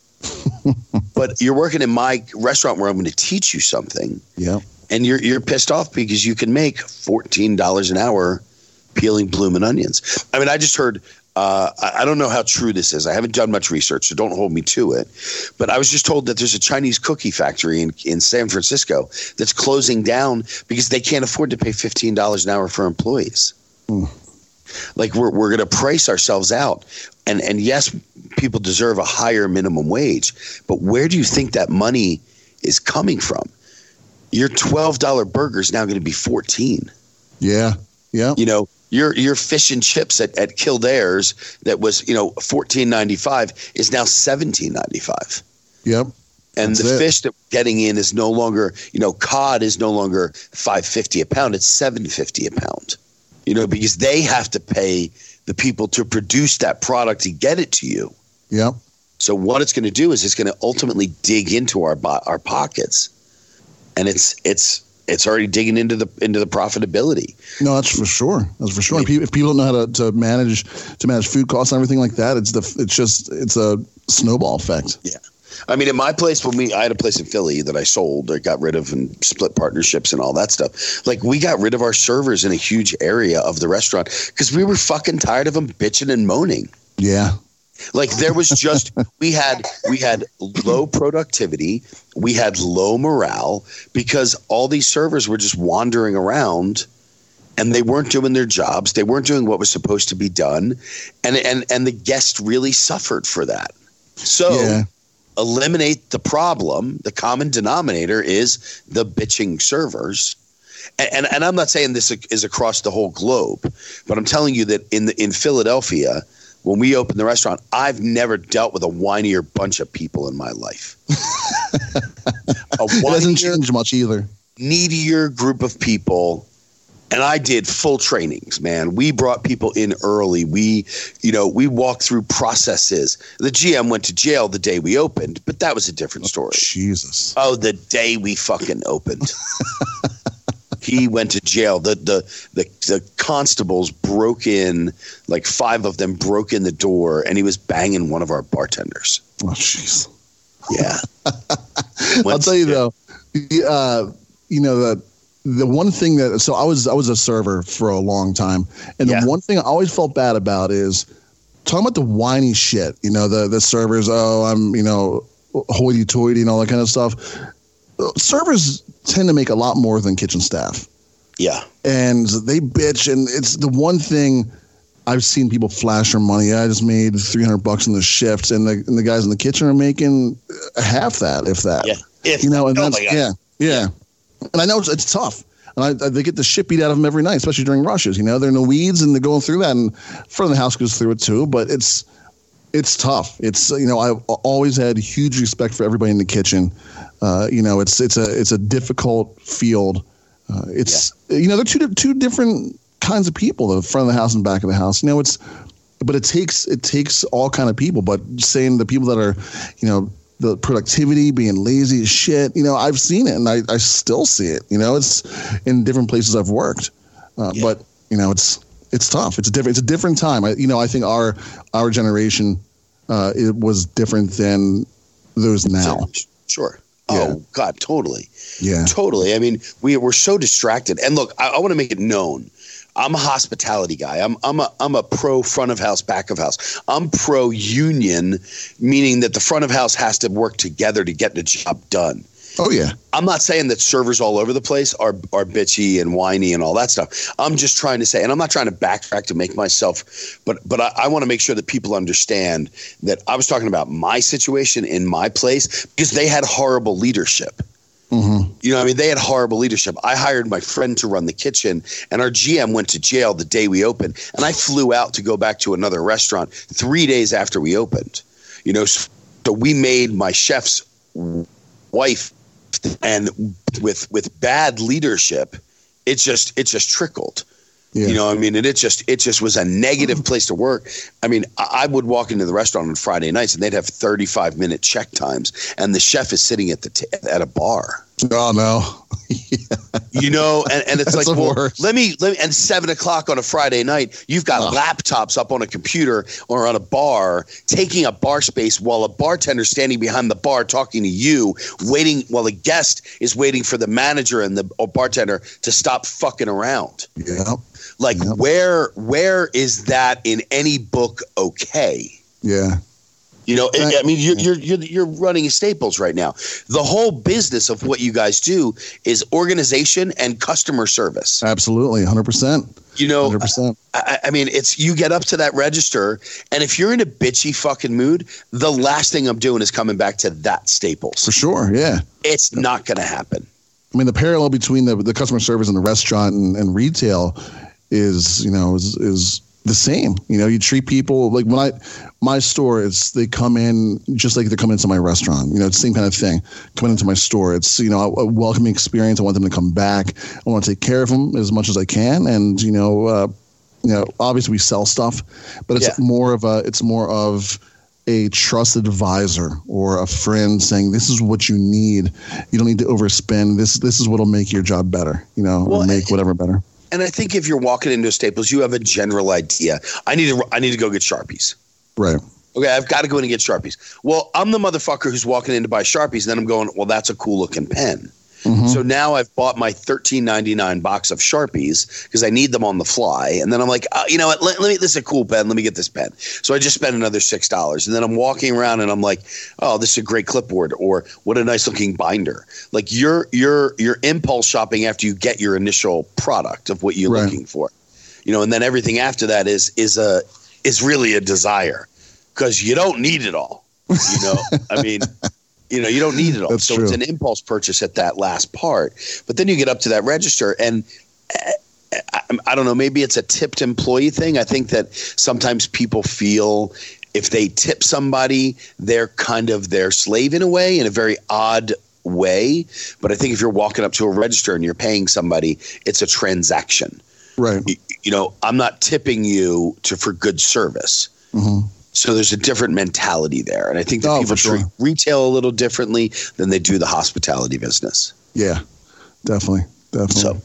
but you're working in my restaurant where I'm going to teach you something, Yeah. and you're you're pissed off because you can make fourteen dollars an hour peeling blooming onions. I mean, I just heard. Uh, I I don't know how true this is. I haven't done much research, so don't hold me to it. But I was just told that there's a Chinese cookie factory in, in San Francisco that's closing down because they can't afford to pay fifteen dollars an hour for employees like we're we're going to price ourselves out and and yes people deserve a higher minimum wage but where do you think that money is coming from your $12 burger is now going to be 14 Yeah. Yeah. you know your your fish and chips at, at Kildare's that was you know 14.95 is now 17.95 Yep. and That's the it. fish that we're getting in is no longer you know cod is no longer 550 a pound it's 750 a pound you know because they have to pay the people to produce that product to get it to you Yep. so what it's going to do is it's going to ultimately dig into our our pockets and it's it's it's already digging into the into the profitability No, that's for sure. That's for sure. If people, if people don't know how to, to manage to manage food costs and everything like that, it's the it's just it's a snowball effect. Yeah. I mean, in my place, when we, I had a place in Philly that I sold, I got rid of and split partnerships and all that stuff. Like, we got rid of our servers in a huge area of the restaurant because we were fucking tired of them bitching and moaning. Yeah. Like, there was just, we had, we had low productivity, we had low morale because all these servers were just wandering around and they weren't doing their jobs. They weren't doing what was supposed to be done. And, and, and the guest really suffered for that. So, Yeah. eliminate the problem. The common denominator is the bitching servers. And, and, and I'm not saying this is across the whole globe, but I'm telling you that in the, in Philadelphia, when we opened the restaurant, I've never dealt with a whinier bunch of people in my life. a It doesn't change much either. needier group of people. And I did full trainings, man. We brought people in early. We, you know, we walked through processes. The GM went to jail the day we opened, but that was a different oh, story. Jesus. Oh, the day we fucking opened. he went to jail. The, the the the constables broke in, like five of them broke in the door, and he was banging one of our bartenders. Oh, jeez. Yeah, I'll tell you though, the, uh, you know the the one thing that so I was I was a server for a long time, and Yeah. the one thing I always felt bad about is talking about the whiny shit. You know the the servers. Oh, I'm you know hoity-toity and all that kind of stuff. Servers tend to make a lot more than kitchen staff. Yeah. and they bitch and it's the one thing I've seen people flash their money. I just made 300 bucks in the shift and the, and the guys in the kitchen are making uh, half that, if that, Yeah. If, you know, and oh that's, God. yeah, yeah. And I know it's, it's tough. And I, I, they get the shit beat out of them every night, especially during rushes. You know, they're in the weeds and they're going through that, and front of the house goes through it too. But it's it's tough. It's you know I've always had huge respect for everybody in the kitchen. Uh, you know, it's it's a it's a difficult field. Uh, it's you know they're two two different kinds of people, the front of the house and back of the house. You know, it's but it takes it takes all kind of people. But saying the people that are, you know, the productivity, being lazy as shit. You know, I've seen it and I, I still see it. You know, it's in different places I've worked. Uh, Yeah. But you know, it's it's tough. It's a different it's a different time. I, you know, I think our our generation uh, it was different than those now. Sure. Yeah. Oh God, totally. Yeah. Totally. I mean, we we're so distracted. And look, I, I want to make it known. I'm a hospitality guy. I'm I'm a I'm a pro front of house, back of house. I'm pro union, meaning that the front of house has to work together to get the job done. Oh yeah. I'm not saying that servers all over the place are are bitchy and whiny and all that stuff. I'm just trying to say, and I'm not trying to backtrack to make myself, but but I, I want to make sure that people understand that I was talking about my situation in my place because they had horrible leadership. Mm-hmm. You know, I mean, they had horrible leadership. I hired my friend to run the kitchen, and our GM went to jail the day we opened, and I flew out to go back to another restaurant three days after we opened. You know, so we made my chef's wife, and with with bad leadership, it just it just trickled. Yeah. You know, I mean, and it just it just was a negative place to work. I mean, I would walk into the restaurant on Friday nights and they'd have 35 minute check times, and the chef is sitting at the t- at a bar. Oh no. You know, and, and it's That's like, well, let me let me. And seven o'clock on a Friday night, you've got Ugh. laptops up on a computer or on a bar, taking a bar space while a bartender standing behind the bar talking to you, waiting while the guest is waiting for the manager and the or bartender to stop fucking around. yeah. Like Yep. where where is that in any book okay? Yeah. You know, Right. I mean, you're, you're you're you're running Staples right now. The whole business of what you guys do is organization and customer service. Absolutely. 100%. You know, 100%. I, I mean, it's you get up to that register, and if you're in a bitchy fucking mood, the last thing I'm doing is coming back to that Staples. For sure. Yeah. It's not going to happen. I mean, the parallel between the, the customer service and the restaurant and, and retail is, you know, is, is the same. You know, you treat people like when I, my store, it's, they come in just like they're coming into my restaurant. You know, it's the same kind of thing. Coming into my store, it's, you know, a, a welcoming experience. I want them to come back. I want to take care of them as much as I can. And, you know, uh, you know, obviously we sell stuff, but it's Yeah. more of a, it's more of, a trusted advisor or a friend saying this is what you need you don't need to overspend this this is what'll make your job better you know Well, or make whatever better And I think if you're walking into a Staples, you have a general idea. I need to I need to go get Sharpies. right Okay, I've got to go in and get Sharpies. Well, I'm the motherfucker who's walking in to buy Sharpies, and then I'm going, well, that's a cool looking pen. Mhm. So now I've bought my $13.99 box of Sharpies because I need them on the fly. And then I'm like, uh, you know what? Let, let me, this is a cool pen. Let me get this pen. So I just spent another $6. And then I'm walking around and I'm like, oh, this is a great clipboard or what a nice looking binder. Like you're, you're, you're impulse shopping after you get your initial product of what you're Right. looking for, you know, and then everything after that is, is a, is really a desire because you don't need it all. You know, I mean, you know, you don't need it all. That's so true. it's an impulse purchase at that last part. But then you get up to that register, and eh, I, I don't know, maybe it's a tipped employee thing. I think that sometimes people feel if they tip somebody, they're kind of their slave in a way, in a very odd way. But I think if you're walking up to a register and you're paying somebody, it's a transaction right y- you know, I'm not tipping you to for good service. hmm So there's a different mentality there, and I think that Oh, people sure. treat retail a little differently than they do the hospitality business. yeah definitely definitely So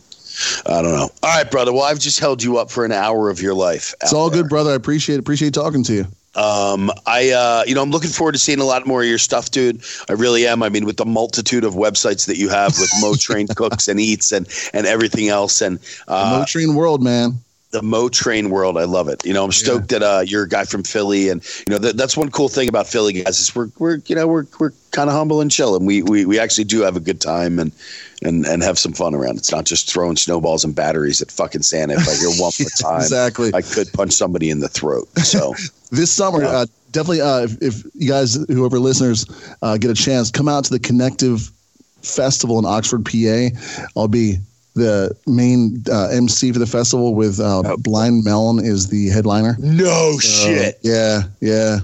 I don't know. All right, brother. Well, I've just held you up for an hour of your life. it's all there. good brother i appreciate appreciate talking to you Um, I, uh, you know, I'm looking forward to seeing a lot more of your stuff, dude. I really am. I mean, with the multitude of websites that you have with Mo Train Cooks and Eats and and everything else, and uh, Mo Train world man the Mo Train world. I love it. You know, I'm stoked that uh, you're a guy from Philly, and you know that, that's one cool thing about Philly guys is we're we're you know we're we're kind of humble and chill, and we, we we actually do have a good time and and and have some fun around. It's not just throwing snowballs and batteries at fucking Santa. If I hear one more time, exactly I could punch somebody in the throat. So this summer Yeah. uh, definitely uh, if, if you guys whoever listeners uh, get a chance come out to the connective festival in oxford pa i'll be the main uh, mc for the festival with uh, Oh. blind melon is the headliner no So, shit. yeah yeah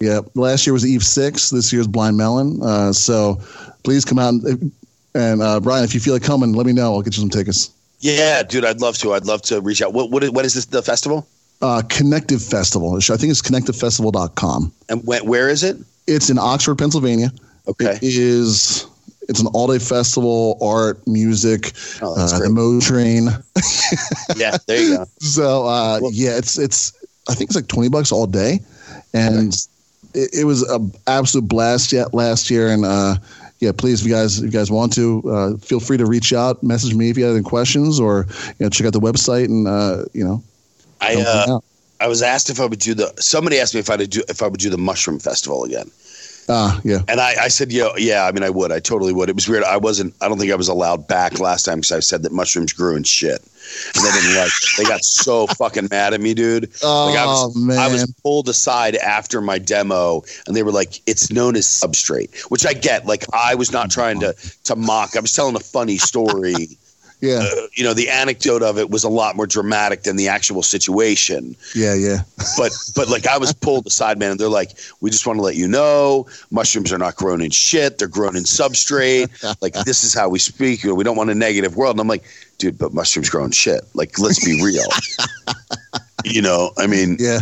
yeah last year was eve 6 this year's blind melon uh, so please come out and, and uh, brian if you feel like coming let me know i'll get you some tickets Yeah, dude, I'd love to. I'd love to reach out. What what is, what is this? The festival? uh, connective festival i think it's connectivefestival.com And when, where is it? it's in oxford pennsylvania Okay. It is. It's an all-day festival, art, music, Oh, uh, the. Mo Train. Yeah, there you go. So uh, Well- yeah, it's it's. I think it's like twenty bucks all day, and it, it was an absolute blast yet last year. And uh, yeah, please, if you guys if you guys want to, uh, feel free to reach out, message me if you have any questions, or you know check out the website and uh, you know. I uh. I was asked if I would do the. Somebody asked me if I would do if I would do the mushroom festival again, Ah, yeah. And I, I said, yeah, yeah. I mean, I would. I totally would. It was weird. I wasn't. I don't think I was allowed back last time because I said that mushrooms grew and shit, and they didn't like. It. They got so fucking mad at me, dude. Oh like I was, man. I was pulled aside after my demo, and they were like, "It's known as substrate," which I get. Like I was not trying to to mock. I was telling a funny story. Yeah. Uh, you know, the anecdote of it was a lot more dramatic than the actual situation yeah. Yeah. but but like I was pulled aside, man, and they're like, we just want to let you know, mushrooms are not grown in shit; they're grown in substrate. like this is how we speak. You know, we don't want a negative world. And I'm like, dude, but mushrooms grow in shit. Like, let's be real. you know, I mean, Yeah.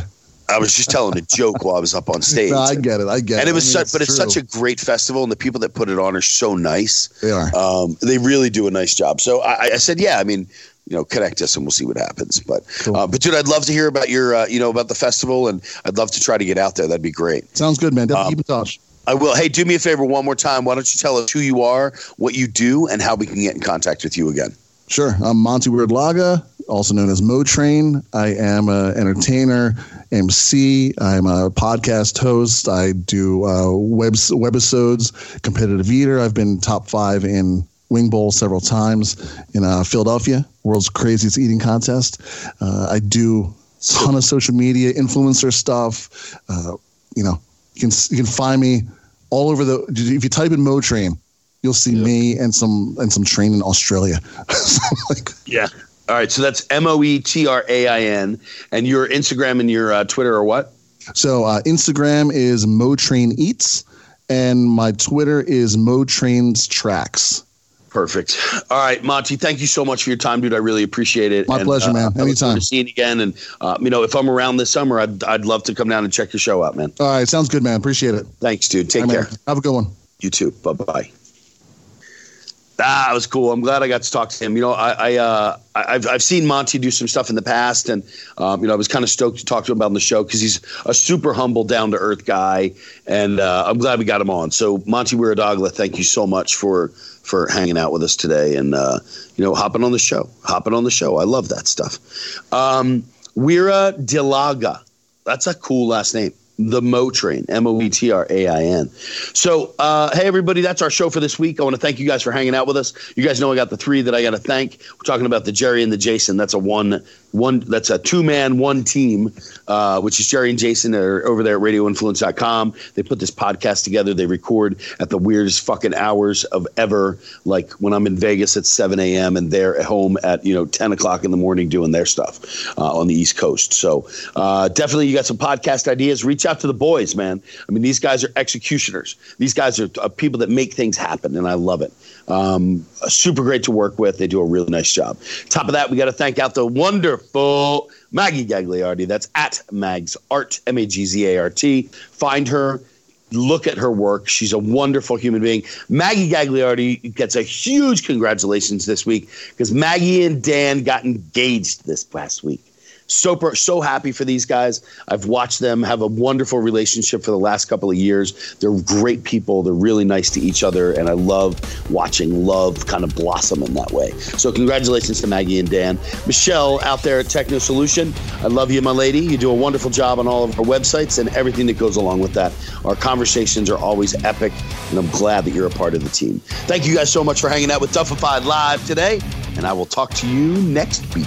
I was just telling a joke while I was up on stage. No, I get it. I get it. and it was I mean, such, but it's true. such a great festival, and the people that put it on are so nice. They are. Um, they really do a nice job. So I, I said, yeah, I mean, you know, connect us and we'll see what happens. But, Cool. uh, but dude, I'd love to hear about your, uh, you know, about the festival, and I'd love to try to get out there. That'd be great. Sounds good, man. Definitely Um, keep in touch. I will. Hey, do me a favor one more time. Why don't you tell us who you are, what you do, and how we can get in contact with you again? Sure. I'm Monty Wiradilaga, also known as Mo Train. I am an entertainer, MC. I'm a podcast host. I do uh, web webisodes, competitive eater. I've been top five in Wing Bowl several times in uh, Philadelphia, world's craziest eating contest. Uh, I do a ton of social media, influencer stuff. Uh, you know, you can you can find me all over the. If you type in Mo Train, you'll see me and some and some train in Australia. like, Yeah. All right. So that's M O E T R A I N, and your Instagram and your uh, Twitter are what? so uh, Instagram is Mo Train Eats, and my Twitter is Mo Trains Tracks. Perfect. All right, Monty. Thank you so much for your time, dude. I really appreciate it. My pleasure, man. I look forward Anytime. To seeing you again, and uh, you know, if I'm around this summer, I'd I'd love to come down and check your show out, man. All right, sounds good, man. Appreciate it. Thanks, dude. Take right, care. man. Have a good one. You too. Bye bye. Ah, that was cool. I'm glad I got to talk to him. You know, I, I uh, I've I've seen Monty do some stuff in the past, and um, you know, I was kind of stoked to talk to him about on the show because he's a super humble, down to earth guy, and uh, I'm glad we got him on. So, Monty Wiradilaga, thank you so much for for hanging out with us today, and uh, you know, hopping on the show, hopping on the show. I love that stuff. Um, Wira Dilaga, that's a cool last name. The Motrain, M O E T R A I N. So, uh, hey, everybody, that's our show for this week. I want to thank you guys for hanging out with us. You guys know I got the three that I got to thank. We're talking about the Jerry and the Jason. That's a one, one. That's a two man, one team, uh, which is Jerry and Jason are over there at RadioInfluence.com. They put this podcast together. They record at the weirdest fucking hours of ever. Like when I'm in Vegas at 7 a.m. and they're at home at you know 10 o'clock in the morning doing their stuff uh, on the East Coast. So uh, definitely, you got some podcast ideas. Reach out to the boys, man. I mean, these guys are executioners. These guys are people that make things happen, and I love it. Um, super great to work with. They do a really nice job. Top of that, we got to thank out the wonderful Maggie Gagliardi. That's at Mags Art, M A G Z A R T. Find her. Look at her work. She's a wonderful human being. Maggie Gagliardi gets a huge congratulations this week because Maggie and Dan got engaged this past week so so happy for these guys. I've watched them have a wonderful relationship for the last couple of years. They're great people. They're really nice to each other, and I love watching love kind of blossom in that way. So congratulations to Maggie and Dan, Michelle out there at Techno Solution. I love you, my lady. You do a wonderful job on all of our websites and everything that goes along with that. Our conversations are always epic, and I'm glad that you're a part of the team. Thank you guys so much for hanging out with Duffified Live today, and I will talk to you next week.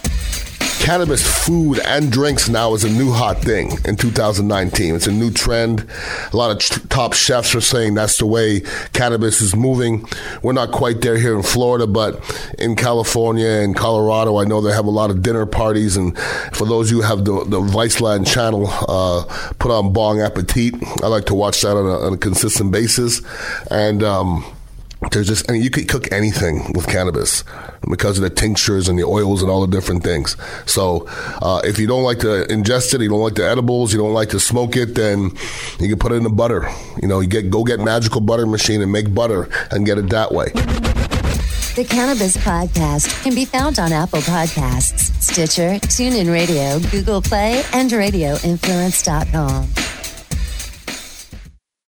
Cannabis food and drinks now is a new hot thing in 2019. It's a new trend. A lot of top chefs are saying that's the way cannabis is moving. We're not quite there here in Florida, but in California and Colorado, I know they have a lot of dinner parties. And for those who have the, the Viceland channel, uh, put on Bong Appetit. I like to watch that on a, on a consistent basis. And, um, there's just and you could cook anything with cannabis because of the tinctures and the oils and all the different things. So uh, if you don't like to ingest it, you don't like the edibles, you don't like to smoke it, then you can put it in the butter. You know, you get go get magical butter machine and make butter and get it that way. The Cannabis Podcast can be found on Apple Podcasts, Stitcher, TuneIn Radio, Google Play, and RadioInfluence.com.